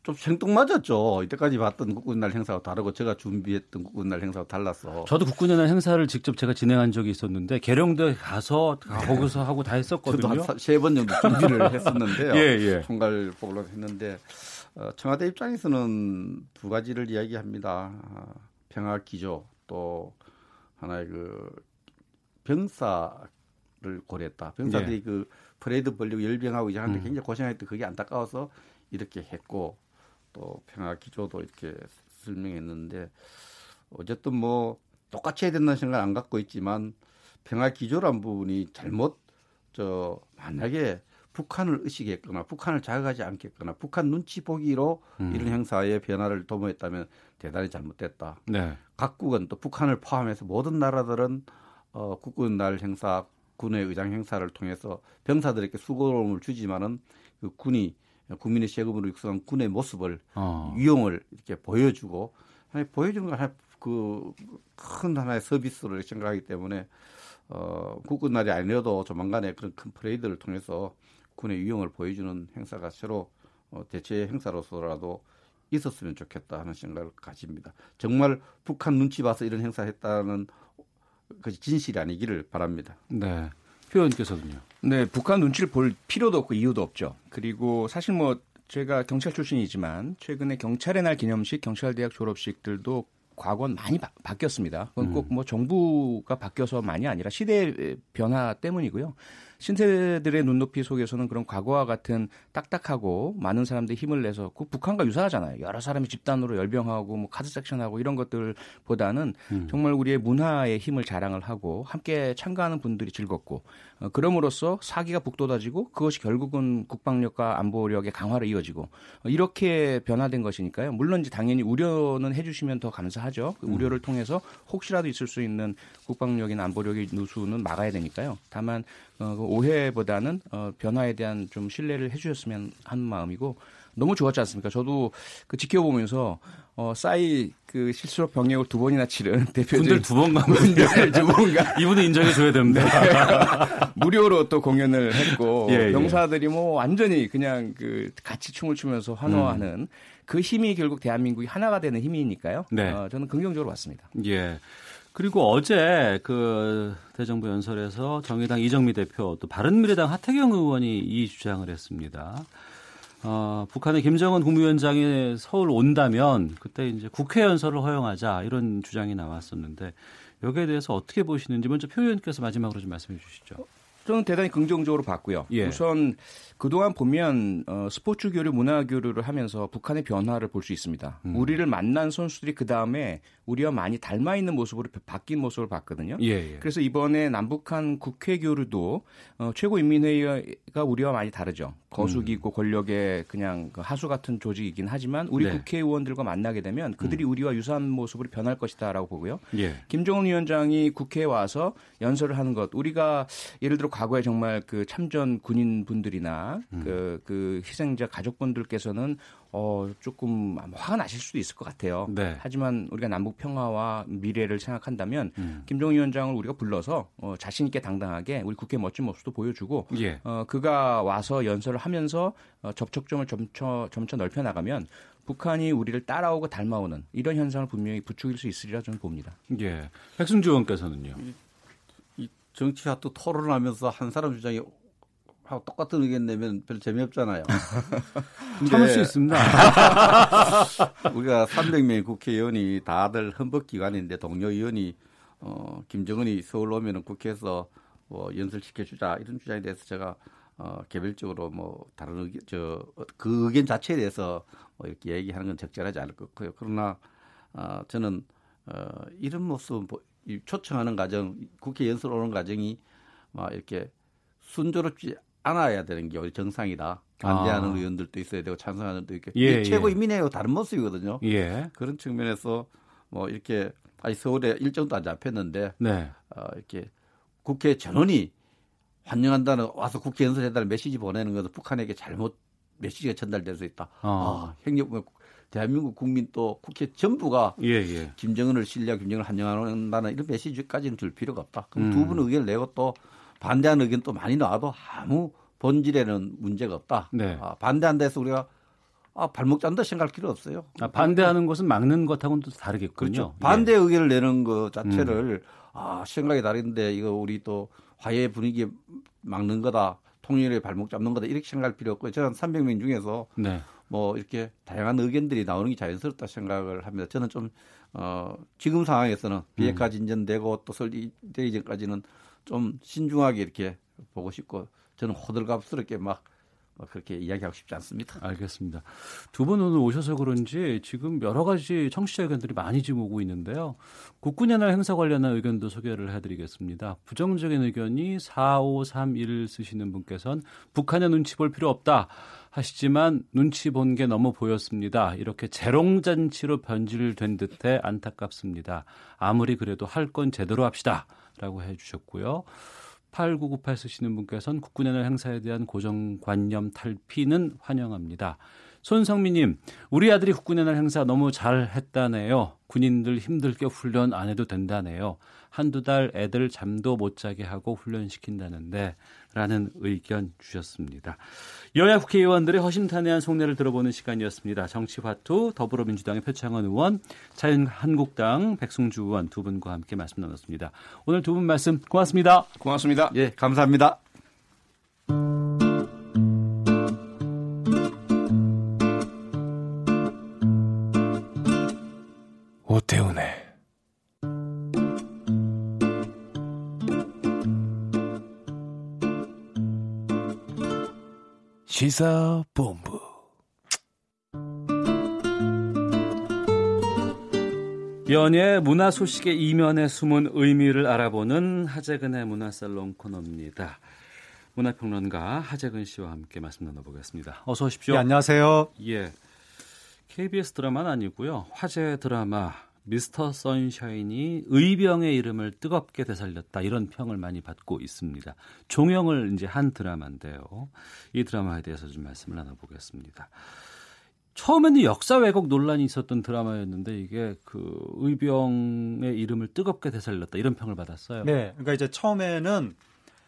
좀 생뚱맞았죠. 이때까지 봤던 국군날 행사와 다르고 제가 준비했던 국군날 행사와 달라서. 저도 국군의 날 행사를 직접 제가 진행한 적이 있었는데 계룡대 가서 거기서 하고 다 했었거든요. 저도 세 번 정도 준비를 했었는데요. 예, 예. 총괄 보고를 했는데 어, 청와대 입장에서는 두 가지를 이야기합니다. 어, 평화 기조 또 하나의 그 병사를 고려했다. 병사들이 예. 그 프레이드 벌리고 열병하고 이제 하는데 음. 굉장히 고생할 때 그게 안타까워서 이렇게 했고 또 평화 기조도 이렇게 설명했는데 어쨌든 뭐 똑같이 해야 된다는 생각 안 갖고 있지만 평화 기조란 부분이 잘못 저 만약에 북한을 의식했거나 북한을 자극하지 않겠거나 북한 눈치 보기로 음. 이런 행사의 변화를 도모했다면 대단히 잘못됐다. 네. 각국은 또 북한을 포함해서 모든 나라들은 어, 국군 날 행사, 군의 의장 행사를 통해서 병사들에게 수고로움을 주지만은 그 군이 국민의 세금으로 육성한 군의 모습을 어. 위용을 이렇게 보여주고 보여주는 건 하나 그큰 하나의 서비스로 생각하기 때문에 어, 국군 날이 아니어도 조만간에 그런 큰 프레이드를 통해서 군의 위용을 보여주는 행사가 새로 어, 대체 행사로서라도 있었으면 좋겠다 하는 생각을 가집니다. 정말 북한 눈치 봐서 이런 행사했다는 그 진실이 아니기를 바랍니다. 네. 표현께서는요. 네, 북한 눈치를 볼 필요도 없고 이유도 없죠. 그리고 사실 뭐 제가 경찰 출신이지만 최근에 경찰의 날 기념식, 경찰대학 졸업식들도 과거는 많이 바, 뀌었습니다 그건 꼭뭐 정부가 바뀌어서만이 아니라 시대의 변화 때문이고요. 신세들의 눈높이 속에서는 그런 과거와 같은 딱딱하고 많은 사람들이 힘을 내서 그 북한과 유사하잖아요. 여러 사람이 집단으로 열병하고 뭐 카드 섹션하고 이런 것들보다는 음. 정말 우리의 문화의 힘을 자랑을 하고 함께 참가하는 분들이 즐겁고 어, 그럼으로써 사기가 북돋아지고 그것이 결국은 국방력과 안보력의 강화로 이어지고 어, 이렇게 변화된 것이니까요. 물론 이제 당연히 우려는 해주시면 더 감사하죠. 그 음. 우려를 통해서 혹시라도 있을 수 있는 국방력이나 안보력의 누수는 막아야 되니까요. 다만 어, 그 오해보다는 어, 변화에 대한 좀 신뢰를 해주셨으면 하는 마음이고 너무 좋았지 않습니까? 저도 그 지켜보면서 어, 싸이 그 실수로 병역을 두 번이나 치른 대표들 군대 두번 간 군대를 두번 가. 이분은 인정해 줘야 됩니다. 무료로 또 공연을 했고 예, 예. 병사들이 뭐 완전히 그냥 그 같이 춤을 추면서 환호하는 음. 그 힘이 결국 대한민국이 하나가 되는 힘이니까요. 네. 어, 저는 긍정적으로 봤습니다. 예. 그리고 어제 그 대정부 연설에서 정의당 이정미 대표 또 바른미래당 하태경 의원이 이 주장을 했습니다. 어, 북한의 김정은 국무위원장이 서울 온다면 그때 이제 국회 연설을 허용하자 이런 주장이 나왔었는데 여기에 대해서 어떻게 보시는지 먼저 표 의원께서 마지막으로 좀 말씀해 주시죠. 저는 대단히 긍정적으로 봤고요. 예. 우선 그동안 보면 어, 스포츠 교류, 문화 교류를 하면서 북한의 변화를 볼 수 있습니다. 음. 우리를 만난 선수들이 그 다음에 우리와 많이 닮아 있는 모습으로 바뀐 모습을 봤거든요. 예, 예. 그래서 이번에 남북한 국회 교류도 어, 최고인민회의가 우리와 많이 다르죠. 거수기 있고 권력의 그냥 그 하수 같은 조직이긴 하지만 우리 네. 국회의원들과 만나게 되면 그들이 우리와 유사한 모습으로 변할 것이다라고 보고요. 예. 김정은 위원장이 국회에 와서 연설을 하는 것 우리가 예를 들어 과거에 정말 그 참전 군인 분들이나 음. 그, 그 희생자 가족분들께서는 어 조금 화가 나실 수도 있을 것 같아요. 네. 하지만 우리가 남북 평화와 미래를 생각한다면 음. 김정은 위원장을 우리가 불러서 어, 자신 있게 당당하게 우리 국회 멋진 모습도 보여주고 예. 어, 그가 와서 연설을 하면서 어, 접촉점을 점차 점차 넓혀 나가면 북한이 우리를 따라오고 닮아오는 이런 현상을 분명히 부추길 수 있으리라 저는 봅니다. 예. 백승주 의원께서는요. 이 정치가 또 토론하면서 한 사람 주장이 하고 똑같은 의견 내면 별로 재미없잖아요. 참을 수 있습니다. 우리가 300명의 국회의원이 다들 헌법기관인데 동료 의원이 어, 김정은이 서울 오면은 국회에서 뭐 연설시켜주자 이런 주장에 대해서 제가 어, 개별적으로 뭐 다른 의견, 저, 그 의견 자체에 대해서 뭐 이렇게 얘기하는 건 적절하지 않을 것 같고요. 그러나 어, 저는 어, 이런 모습, 초청하는 과정, 국회 연설 오는 과정이 막 이렇게 순조롭지 않아야 되는 게 우리 정상이다. 반대하는 아. 의원들도 있어야 되고 찬성하는 도 있고 예, 최고 예. 인민회하고 다른 모습이거든요. 예. 그런 측면에서 뭐 이렇게 아니 서울에 일정도 안 잡혔는데 네. 어, 이렇게 국회 전원이 환영한다는 와서 국회 연설해달라는 메시지 보내는 것은 북한에게 잘못 메시지가 전달될 수 있다. 어. 아, 행력 대한민국 국민 또 국회 전부가 예, 예. 김정은을 신뢰하고 김정은을 환영한다는 이런 메시지까지는 줄 필요가 없다. 그럼 음. 두 분의 의견을 내고 또 반대하는 의견 또 많이 나와도 아무 본질에는 문제가 없다. 네. 아, 반대한다 해서 우리가 아, 발목 잡는다 생각할 필요 없어요. 아, 반대하는 것은 막는 것하고는 또 다르겠군요. 그렇죠. 예. 반대 의견을 내는 것 자체를 음. 아, 생각이 다른데 이거 우리 또 화해 분위기 막는 거다. 통일의 발목 잡는 거다. 이렇게 생각할 필요 없고 저는 300명 중에서 네. 뭐 이렇게 다양한 의견들이 나오는 게 자연스럽다 생각을 합니다. 저는 좀 어, 지금 상황에서는 비핵화 음. 진전되고 또 설되기 전까지는 좀 신중하게 이렇게 보고 싶고 저는 호들갑스럽게 막, 막 그렇게 이야기하고 싶지 않습니다. 알겠습니다. 두 분 오늘 오셔서 그런지 지금 여러 가지 청취자 의견들이 많이 지금 오고 있는데요. 국군의 날 행사 관련한 의견도 소개를 해드리겠습니다. 부정적인 의견이 4531 쓰시는 분께서는 북한의 눈치 볼 필요 없다 하시지만 눈치 본 게 너무 보였습니다. 이렇게 재롱잔치로 변질된 듯해 안타깝습니다. 아무리 그래도 할 건 제대로 합시다 라고 해 주셨고요. 8998 쓰시는 분께서는 국군의 날 행사에 대한 고정관념 탈피는 환영합니다. 손성미님, 우리 아들이 국군의 날 행사 너무 잘 했다네요. 군인들 힘들게 훈련 안 해도 된다네요. 한두 달 애들 잠도 못 자게 하고 훈련시킨다는데 라는 의견 주셨습니다. 여야 국회의원들의 허심탄회한 속내를 들어보는 시간이었습니다. 정치화투 더불어민주당의 표창원 의원, 자유한국당 백승주 의원 두 분과 함께 말씀 나눴습니다. 오늘 두 분 말씀 고맙습니다. 고맙습니다. 예, 감사합니다. 오태훈의 시사본부 연예 문화 소식의 이면에 숨은 의미를 알아보는 하재근의 문화살롱 코너입니다. 문화평론가 하재근 씨와 함께 말씀 나눠보겠습니다. 어서 오십시오. 네, 안녕하세요. 예. KBS 드라마는 아니고요. 화제 드라마 미스터 선샤인이 의병의 이름을 뜨겁게 되살렸다 이런 평을 많이 받고 있습니다. 종영을 이제 한 드라마인데요. 이 드라마에 대해서 좀 말씀을 나눠보겠습니다. 처음에는 역사 왜곡 논란이 있었던 드라마였는데 이게 그 의병의 이름을 뜨겁게 되살렸다 이런 평을 받았어요. 네, 그러니까 이제 처음에는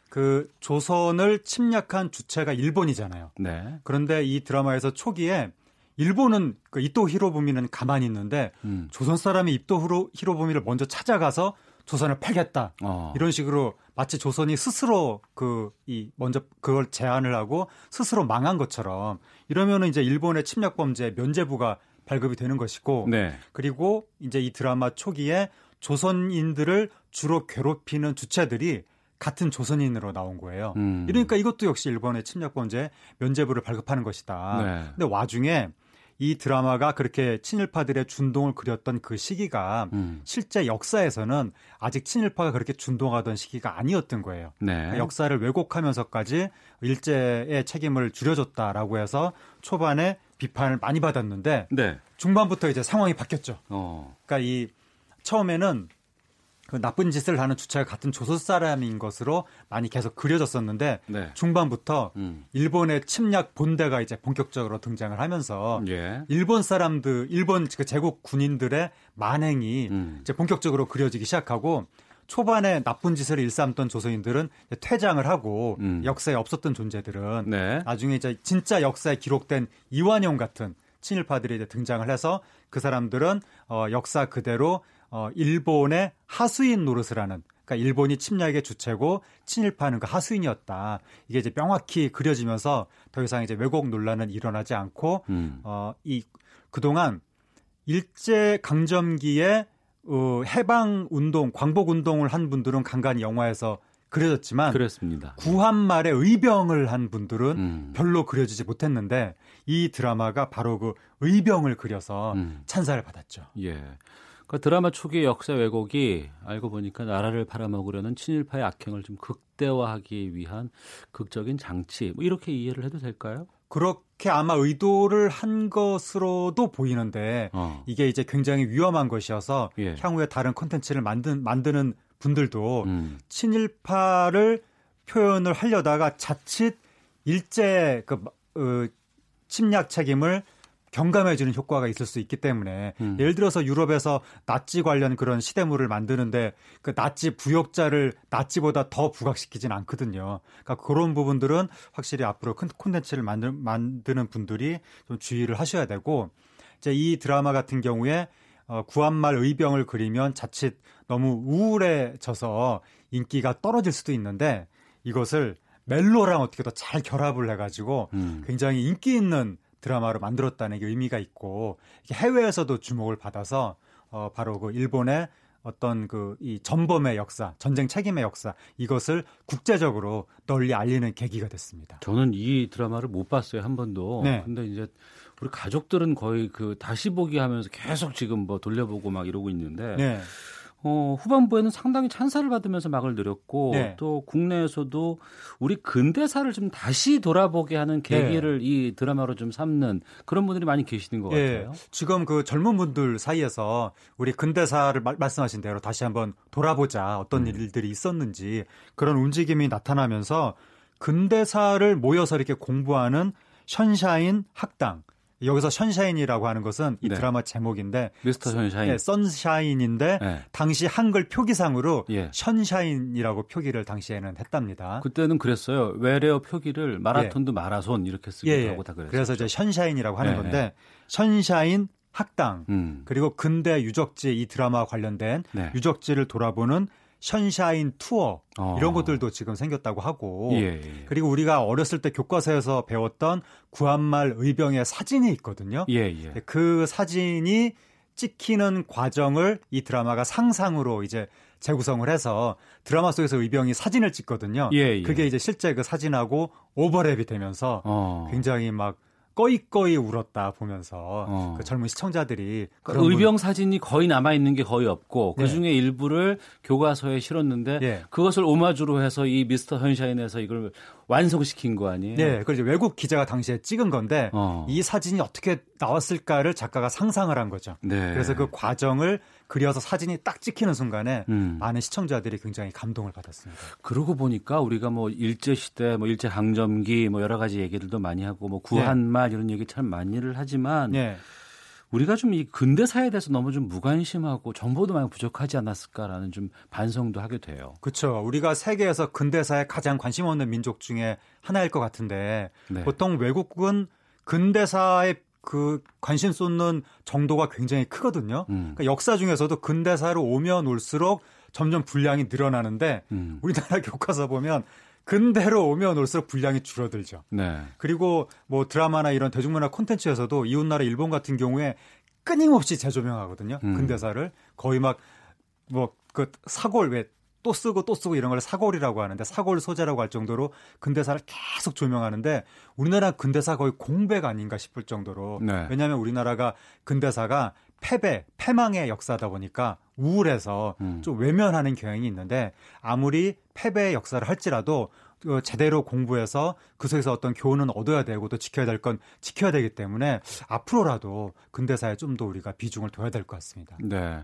그 조선을 침략한 주체가 일본이잖아요. 네. 그런데 이 드라마에서 초기에 일본은 그 이토 히로부미는 가만히 있는데 음. 조선 사람이 이토 히로, 히로부미를 먼저 찾아가서 조선을 팔겠다 어. 이런 식으로 마치 조선이 스스로 그 이 먼저 그걸 제안을 하고 스스로 망한 것처럼 이러면은 이제 일본의 침략 범죄 면제부가 발급이 되는 것이고 네. 그리고 이제 이 드라마 초기에 조선인들을 주로 괴롭히는 주체들이 같은 조선인으로 나온 거예요. 음. 이러니까 이것도 역시 일본의 침략 범죄 면죄부를 발급하는 것이다. 네. 근데 와중에 이 드라마가 그렇게 친일파들의 준동을 그렸던 그 시기가 음. 실제 역사에서는 아직 친일파가 그렇게 준동하던 시기가 아니었던 거예요. 네. 역사를 왜곡하면서까지 일제의 책임을 줄여줬다라고 해서 초반에 비판을 많이 받았는데 네. 중반부터 이제 상황이 바뀌었죠. 어. 그러니까 이 처음에는 그 나쁜 짓을 하는 주체가 같은 조선 사람인 것으로 많이 계속 그려졌었는데 네. 중반부터 음. 일본의 침략 본대가 이제 본격적으로 등장을 하면서 예. 일본 사람들, 일본 그 제국 군인들의 만행이 음. 이제 본격적으로 그려지기 시작하고 초반에 나쁜 짓을 일삼던 조선인들은 퇴장을 하고 음. 역사에 없었던 존재들은 네. 나중에 이제 진짜 역사에 기록된 이완용 같은 친일파들이 이제 등장을 해서 그 사람들은 어 역사 그대로 어 일본의 하수인 노릇을 하는 그러니까 일본이 침략의 주체고 친일파는 그 하수인이었다. 이게 이제 명확히 그려지면서 더 이상 이제 왜곡 논란은 일어나지 않고 음. 어 이 그동안 일제 강점기에 어 해방 운동, 광복 운동을 한 분들은 간간히 영화에서 그려졌지만 그렇습니다. 구한말에 의병을 한 분들은 음. 별로 그려지지 못했는데 이 드라마가 바로 그 의병을 그려서 음. 찬사를 받았죠. 예. 그 드라마 초기 역사 왜곡이 알고 보니까 나라를 팔아먹으려는 친일파의 악행을 좀 극대화하기 위한 극적인 장치 뭐 이렇게 이해를 해도 될까요? 그렇게 아마 의도를 한 것으로도 보이는데 어. 이게 이제 굉장히 위험한 것이어서 예. 향후에 다른 콘텐츠를 만든 만드는 분들도 음. 친일파를 표현을 하려다가 자칫 일제 그 어, 침략 책임을 경감해주는 효과가 있을 수 있기 때문에 음. 예를 들어서 유럽에서 나치 관련 그런 시대물을 만드는데 그 나치 부역자를 나치보다 더 부각시키진 않거든요. 그러니까 그런 부분들은 확실히 앞으로 큰 콘텐츠를 만드는 분들이 좀 주의를 하셔야 되고 이제 이 드라마 같은 경우에 어, 구한말 의병을 그리면 자칫 너무 우울해져서 인기가 떨어질 수도 있는데 이것을 멜로랑 어떻게 더 잘 결합을 해가지고 음. 굉장히 인기 있는 드라마로 만들었다는 게 의미가 있고 해외에서도 주목을 받아서 어 바로 그 일본의 어떤 그 이 전범의 역사, 전쟁 책임의 역사 이것을 국제적으로 널리 알리는 계기가 됐습니다. 저는 이 드라마를 못 봤어요 한 번도. 네. 근데 이제 우리 가족들은 거의 그 다시 보기 하면서 계속 지금 뭐 돌려보고 막 이러고 있는데 네. 어, 후반부에는 상당히 찬사를 받으면서 막을 내렸고 네. 또 국내에서도 우리 근대사를 좀 다시 돌아보게 하는 계기를 이 드라마로 좀 삼는 그런 분들이 많이 계시는 것 예, 같아요. 지금 그 젊은 분들 사이에서 우리 근대사를 말, 말씀하신 대로 다시 한번 돌아보자 음. 어떤 일들이 있었는지 그런 움직임이 나타나면서 근대사를 모여서 이렇게 공부하는 션샤인 학당 여기서 션샤인이라고 하는 것은 이 네. 드라마 제목인데 미스터 션샤인. 네, 선샤인인데 네. 당시 한글 표기상으로 예. 션샤인이라고 표기를 당시에는 했답니다. 그때는 그랬어요. 외래어 표기를 마라톤도 마라손 이렇게 쓰기도 예, 예. 하고 다 그랬어요. 그래서 이제 션샤인이라고 하는 네, 건데 션샤인 학당 음. 그리고 근대 유적지 이 드라마와 관련된 네. 유적지를 돌아보는 션샤인 투어 어. 이런 것들도 지금 생겼다고 하고 예, 예. 그리고 우리가 어렸을 때 교과서에서 배웠던 구한말 의병의 사진이 있거든요. 예, 예. 그 사진이 찍히는 과정을 이 드라마가 상상으로 이제 재구성을 해서 드라마 속에서 의병이 사진을 찍거든요. 예, 예. 그게 이제 실제 그 사진하고 오버랩이 되면서 어. 굉장히 막 꺼이꺼이 울었다 보면서 어. 그 젊은 시청자들이 그 그런 의병 사진이 거의 남아 있는 게 거의 없고 그 네. 중에 일부를 교과서에 실었는데 예. 그것을 오마주로 해서 이 미스터 현샤인에서 이걸 완성시킨 거 아니에요? 네, 그리고 외국 기자가 당시에 찍은 건데 어. 이 사진이 어떻게 나왔을까를 작가가 상상을 한 거죠. 네. 그래서 그 과정을 그려서 사진이 딱 찍히는 순간에 음. 많은 시청자들이 굉장히 감동을 받았습니다. 그러고 보니까 우리가 뭐 일제 시대, 뭐 일제 강점기, 뭐 여러 가지 얘기들도 많이 하고 뭐 구한말 이런 얘기 참 많이를 하지만 네. 우리가 좀 이 근대사에 대해서 너무 좀 무관심하고 정보도 많이 부족하지 않았을까라는 좀 반성도 하게 돼요. 그렇죠. 우리가 세계에서 근대사에 가장 관심 없는 민족 중에 하나일 것 같은데 네. 보통 외국은 근대사에 그 관심 쏟는 정도가 굉장히 크거든요. 음. 그러니까 역사 중에서도 근대사로 오면 올수록 점점 분량이 늘어나는데 음. 우리나라 교과서 보면 근대로 오면 올수록 분량이 줄어들죠. 네. 그리고 뭐 드라마나 이런 대중문화 콘텐츠에서도 이웃나라 일본 같은 경우에 끊임없이 재조명하거든요. 음. 근대사를 거의 막 뭐 그 사골 왜 또 쓰고 또 쓰고 이런 걸 사골이라고 하는데 사골 소재라고 할 정도로 근대사를 계속 조명하는데 우리나라 근대사 거의 공백 아닌가 싶을 정도로 네. 왜냐하면 우리나라가 근대사가 패배, 패망의 역사다 보니까 우울해서 음. 좀 외면하는 경향이 있는데 아무리 패배의 역사를 할지라도 어, 제대로 공부해서 그 속에서 어떤 교훈은 얻어야 되고 또 지켜야 될 건 지켜야 되기 때문에 앞으로라도 근대사에 좀 더 우리가 비중을 둬야 될 것 같습니다. 네.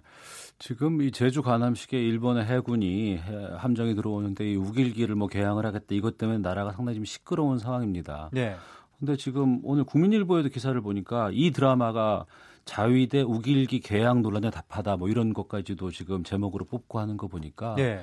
지금 이 제주 관함식에 일본의 해군이 해- 함정이 들어오는데 이 우길기를 뭐 개항을 하겠다 이것 때문에 나라가 상당히 좀 시끄러운 상황입니다. 네. 근데 지금 오늘 국민일보에도 기사를 보니까 이 드라마가 자위대 우길기 개항 논란에 답하다 뭐 이런 것까지도 지금 제목으로 뽑고 하는 거 보니까 네.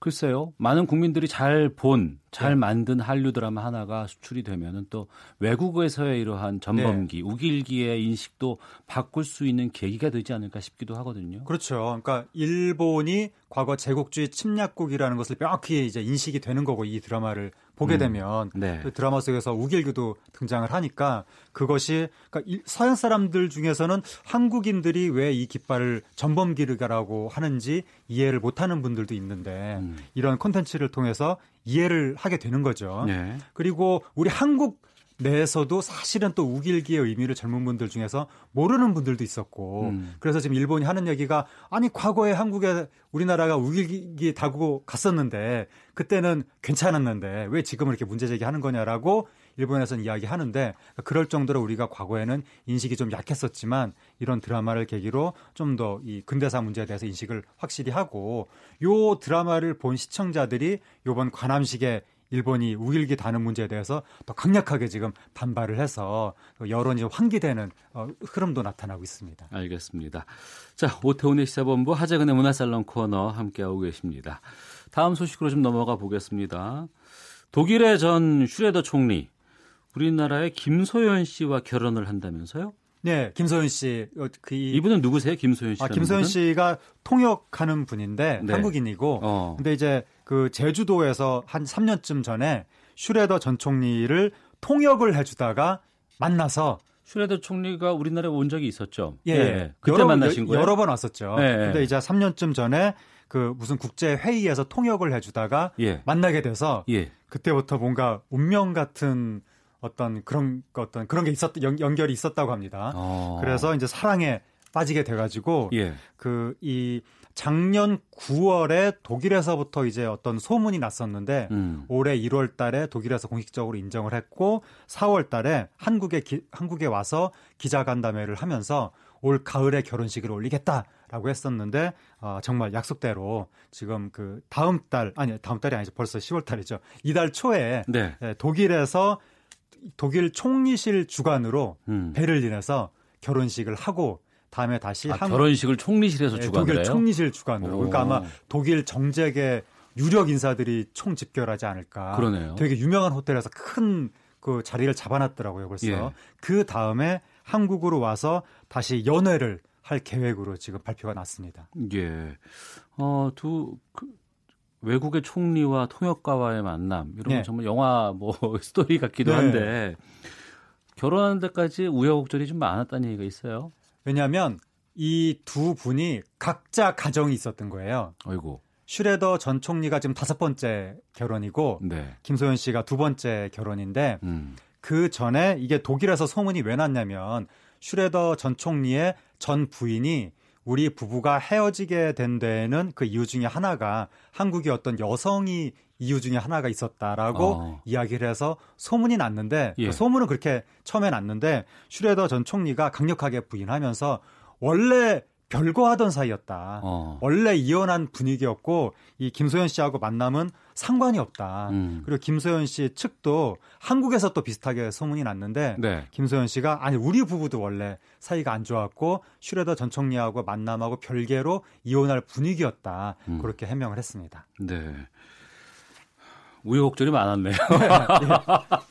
글쎄요. 많은 국민들이 잘 본, 잘 네. 만든 한류 드라마 하나가 수출이 되면은 또 외국에서의 이러한 전범기, 네. 우길기의 인식도 바꿀 수 있는 계기가 되지 않을까 싶기도 하거든요. 그렇죠. 그러니까 일본이 과거 제국주의 침략국이라는 것을 명확히 이제 인식이 되는 거고 이 드라마를 보게 음, 되면 네. 그 드라마 속에서 우길기도 등장을 하니까 그것이 그러니까 이- 서양 사람들 중에서는 한국인들이 왜 이 깃발을 전범기르가라고 하는지 이해를 못하는 분들도 있는데 음. 이런 콘텐츠를 통해서 이해를 하게 되는 거죠. 네. 그리고 우리 한국 내에서도 사실은 또 우길기의 의미를 젊은 분들 중에서 모르는 분들도 있었고 음. 그래서 지금 일본이 하는 얘기가 아니 과거에 한국에 우리나라가 우길기 다구고 갔었는데 그때는 괜찮았는데 왜 지금 이렇게 문제 제기하는 거냐라고 일본에서는 이야기하는데 그럴 정도로 우리가 과거에는 인식이 좀 약했었지만 이런 드라마를 계기로 좀 더 이 근대사 문제에 대해서 인식을 확실히 하고 요 드라마를 본 시청자들이 요번 관함식에 일본이 우길기 다는 문제에 대해서 더 강력하게 지금 반발을 해서 여론이 환기되는 어, 흐름도 나타나고 있습니다. 알겠습니다. 자, 오태훈의 시사본부 하재근의 문화살롱 코너 함께하고 계십니다. 다음 소식으로 좀 넘어가 보겠습니다. 독일의 전 슈레더 총리, 우리나라의 김소연 씨와 결혼을 한다면서요? 네, 김소연 씨. 어, 그 이- 이분은 누구세요? 김소연 씨. 아, 김소연 씨가 통역하는 분인데 네. 한국인이고 어. 근데 이제 그 제주도에서 한 3년쯤 전에 슈레더 전 총리를 통역을 해주다가 만나서 슈레더 총리가 우리나라에 온 적이 있었죠. 예, 예. 그때 여러, 만나신 거예요? 여러 번 왔었죠. 예, 예. 근데 이제 3년쯤 전에 그 무슨 국제 회의에서 통역을 해주다가 예. 만나게 돼서 예. 그때부터 뭔가 운명 같은 어떤 그런 어떤 그런 게 있었 연, 연결이 있었다고 합니다. 어. 그래서 이제 사랑에 빠지게 돼가지고 예. 그이 작년 9월에 독일에서부터 이제 어떤 소문이 났었는데 음. 올해 1월 달에 독일에서 공식적으로 인정을 했고 4월 달에 한국에 기- 한국에 와서 기자 간담회를 하면서 올 가을에 결혼식을 올리겠다라고 했었는데 어, 정말 약속대로 지금 그 다음 달 아니 다음 달이 아니죠 벌써 10월 달이죠 이달 초에 네. 예, 독일에서 독일 총리실 주관으로 음. 베를린에서 결혼식을 하고 다음에 다시 아, 한- 결혼식을 총리실에서 네, 주관을 독일 해요? 총리실 주관으로. 오. 그러니까 아마 독일 정책의 유력 인사들이 총 집결하지 않을까. 그러네요. 되게 유명한 호텔에서 큰 그 자리를 잡아놨더라고요. 그래서 예. 그 다음에 한국으로 와서 다시 연회를 할 계획으로 지금 발표가 났습니다. 예. 어, 두, 그, 외국의 총리와 통역가와의 만남, 이런 건 네. 정말 영화 뭐 스토리 같기도 네. 한데, 결혼하는 데까지 우여곡절이 좀 많았다는 얘기가 있어요. 왜냐하면 이 두 분이 각자 가정이 있었던 거예요. 아이고. 슈레더 전 총리가 지금 다섯 번째 결혼이고 네. 김소연 씨가 두 번째 결혼인데 음. 그 전에 이게 독일에서 소문이 왜 났냐면 슈레더 전 총리의 전 부인이 우리 부부가 헤어지게 된 데에는 그 이유 중에 하나가 한국의 어떤 여성이 이유 중에 하나가 있었다라고 어. 이야기를 해서 소문이 났는데 예. 그 소문은 그렇게 처음에 났는데 슈레더 전 총리가 강력하게 부인하면서 원래 별거하던 사이였다. 어. 원래 이혼한 분위기였고 이 김소연 씨하고 만남은 상관이 없다. 음. 그리고 김소연 씨 측도 한국에서 또 비슷하게 소문이 났는데 네. 김소연 씨가 아니 우리 부부도 원래 사이가 안 좋았고 슈레더 전 총리하고 만남하고 별개로 이혼할 분위기였다. 음. 그렇게 해명을 했습니다. 네. 우여곡절이 많았네요.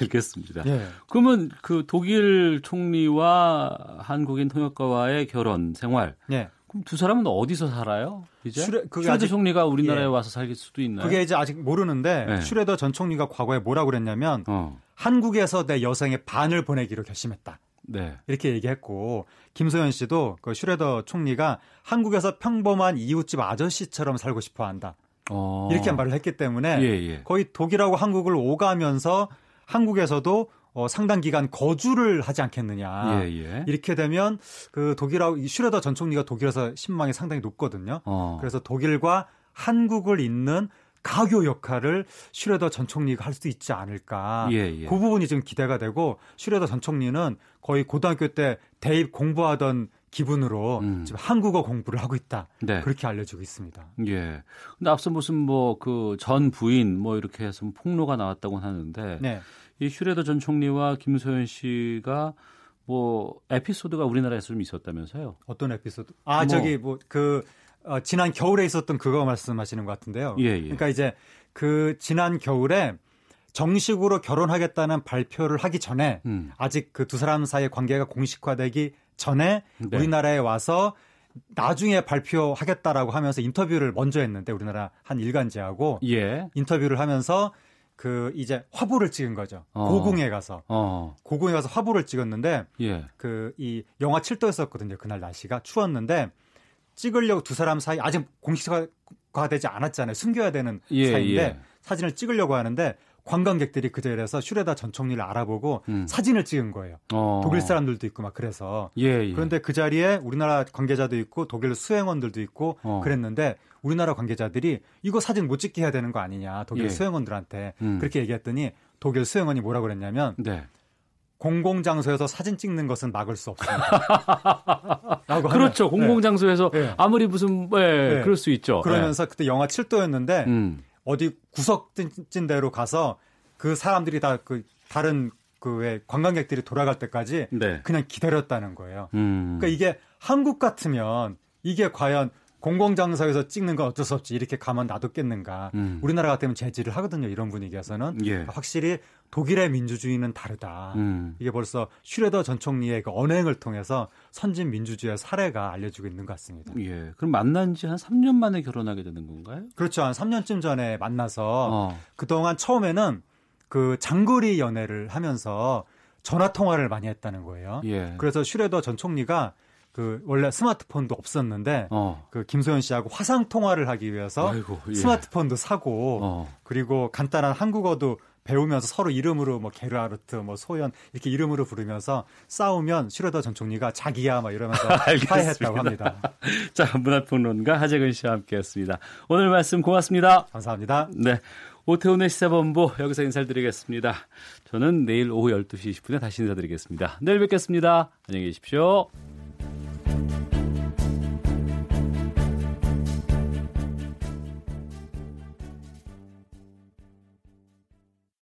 알겠습니다. 예. 그러면 그 독일 총리와 한국인 통역가와의 결혼 생활. 예. 그럼 두 사람은 어디서 살아요? 이제 슈레- 그게 아직- 총리가 우리나라에 예. 와서 살 수도 있나요? 그게 이제 아직 모르는데 네. 슈레더 전 총리가 과거에 뭐라고 그랬냐면 어. 한국에서 내 여성의 반을 보내기로 결심했다. 네. 이렇게 얘기했고 김소연 씨도 그 슈레더 총리가 한국에서 평범한 이웃집 아저씨처럼 살고 싶어 한다. 어. 이렇게 말을 했기 때문에 예, 예. 거의 독일하고 한국을 오가면서 한국에서도 어, 상당 기간 거주를 하지 않겠느냐. 예, 예. 이렇게 되면 그 독일하고 이 슈뢰더 전 총리가 독일에서 신망이 상당히 높거든요. 어. 그래서 독일과 한국을 잇는 가교 역할을 슈뢰더 전 총리가 할 수도 있지 않을까. 예, 예. 그 부분이 지금 기대가 되고 슈뢰더 전 총리는 거의 고등학교 때 대입 공부하던 기분으로 지금 한국어 공부를 하고 있다. 음. 네. 그렇게 알려지고 있습니다. 예. 근데 앞서 무슨 뭐 그 전 부인 뭐 이렇게 해서 폭로가 나왔다고 하는데 네. 이 슈레더 전 총리와 김소연 씨가 뭐 에피소드가 우리나라에서 좀 있었다면서요? 어떤 에피소드? 아 뭐. 저기 뭐그 어, 지난 겨울에 있었던 그거 말씀하시는 것 같은데요. 예, 예. 그러니까 이제 그 지난 겨울에 정식으로 결혼하겠다는 발표를 하기 전에 음. 아직 그 두 사람 사이의 관계가 공식화되기 전에 네. 우리나라에 와서 나중에 발표하겠다라고 하면서 인터뷰를 먼저 했는데 우리나라 한 일간지하고 예. 인터뷰를 하면서 그 이제 화보를 찍은 거죠. 어. 고궁에 가서 어. 고궁에 가서 화보를 찍었는데 예. 그이 영하 7도였었거든요. 그날 날씨가 추웠는데 찍으려고 두 사람 사이 아직 공식화 되지 않았잖아요. 숨겨야 되는 예, 사이인데 예. 사진을 찍으려고 하는데 관광객들이 그 자리에서 슈레다 전 총리를 알아보고 음. 사진을 찍은 거예요. 어. 독일 사람들도 있고 막 그래서 예, 예. 그런데 그 자리에 우리나라 관계자도 있고 독일 수행원들도 있고 어. 그랬는데 우리나라 관계자들이 이거 사진 못 찍게 해야 되는 거 아니냐 독일 예. 수행원들한테 음. 그렇게 얘기했더니 독일 수행원이 뭐라 그랬냐면 네. 공공장소에서 사진 찍는 것은 막을 수 없습니다. 라고 그렇죠. 공공장소에서 네. 아무리 무슨 예, 네. 그럴 수 있죠. 그러면서 그때 영하 7도였는데 음. 어디 구석진 데로 가서 그 사람들이 다 그 다른 그왜 관광객들이 돌아갈 때까지 네. 그냥 기다렸다는 거예요. 음. 그러니까 이게 한국 같으면 이게 과연 공공장소에서 찍는 건 어쩔 수 없지 이렇게 가만 놔뒀겠는가. 음. 우리나라 같으면 제지를 하거든요. 이런 분위기에서는 예. 확실히 독일의 민주주의는 다르다. 음. 이게 벌써 슈레더 전 총리의 그 언행을 통해서 선진 민주주의의 사례가 알려지고 있는 것 같습니다. 예. 그럼 만난 지 한 3년 만에 결혼하게 되는 건가요? 그렇죠. 한 3년쯤 전에 만나서 어. 그동안 처음에는 그 장거리 연애를 하면서 전화 통화를 많이 했다는 거예요. 예. 그래서 슈레더 전 총리가 그 원래 스마트폰도 없었는데 어. 그 김소연 씨하고 화상 통화를 하기 위해서 아이고, 예. 스마트폰도 사고 어. 그리고 간단한 한국어도 배우면서 서로 이름으로 뭐 게르하르트 뭐 소연 이렇게 이름으로 부르면서 싸우면 슈레더 전 총리가 자기야 막 이러면서. 화해했다고 합니다. 자, 문화평론가 하재근 씨와 함께했습니다. 오늘 말씀 고맙습니다. 감사합니다. 네. 오태훈의 시사본부 여기서 인사를 드리겠습니다. 저는 내일 오후 12시 20분에 다시 인사드리겠습니다. 내일 뵙겠습니다. 안녕히 계십시오.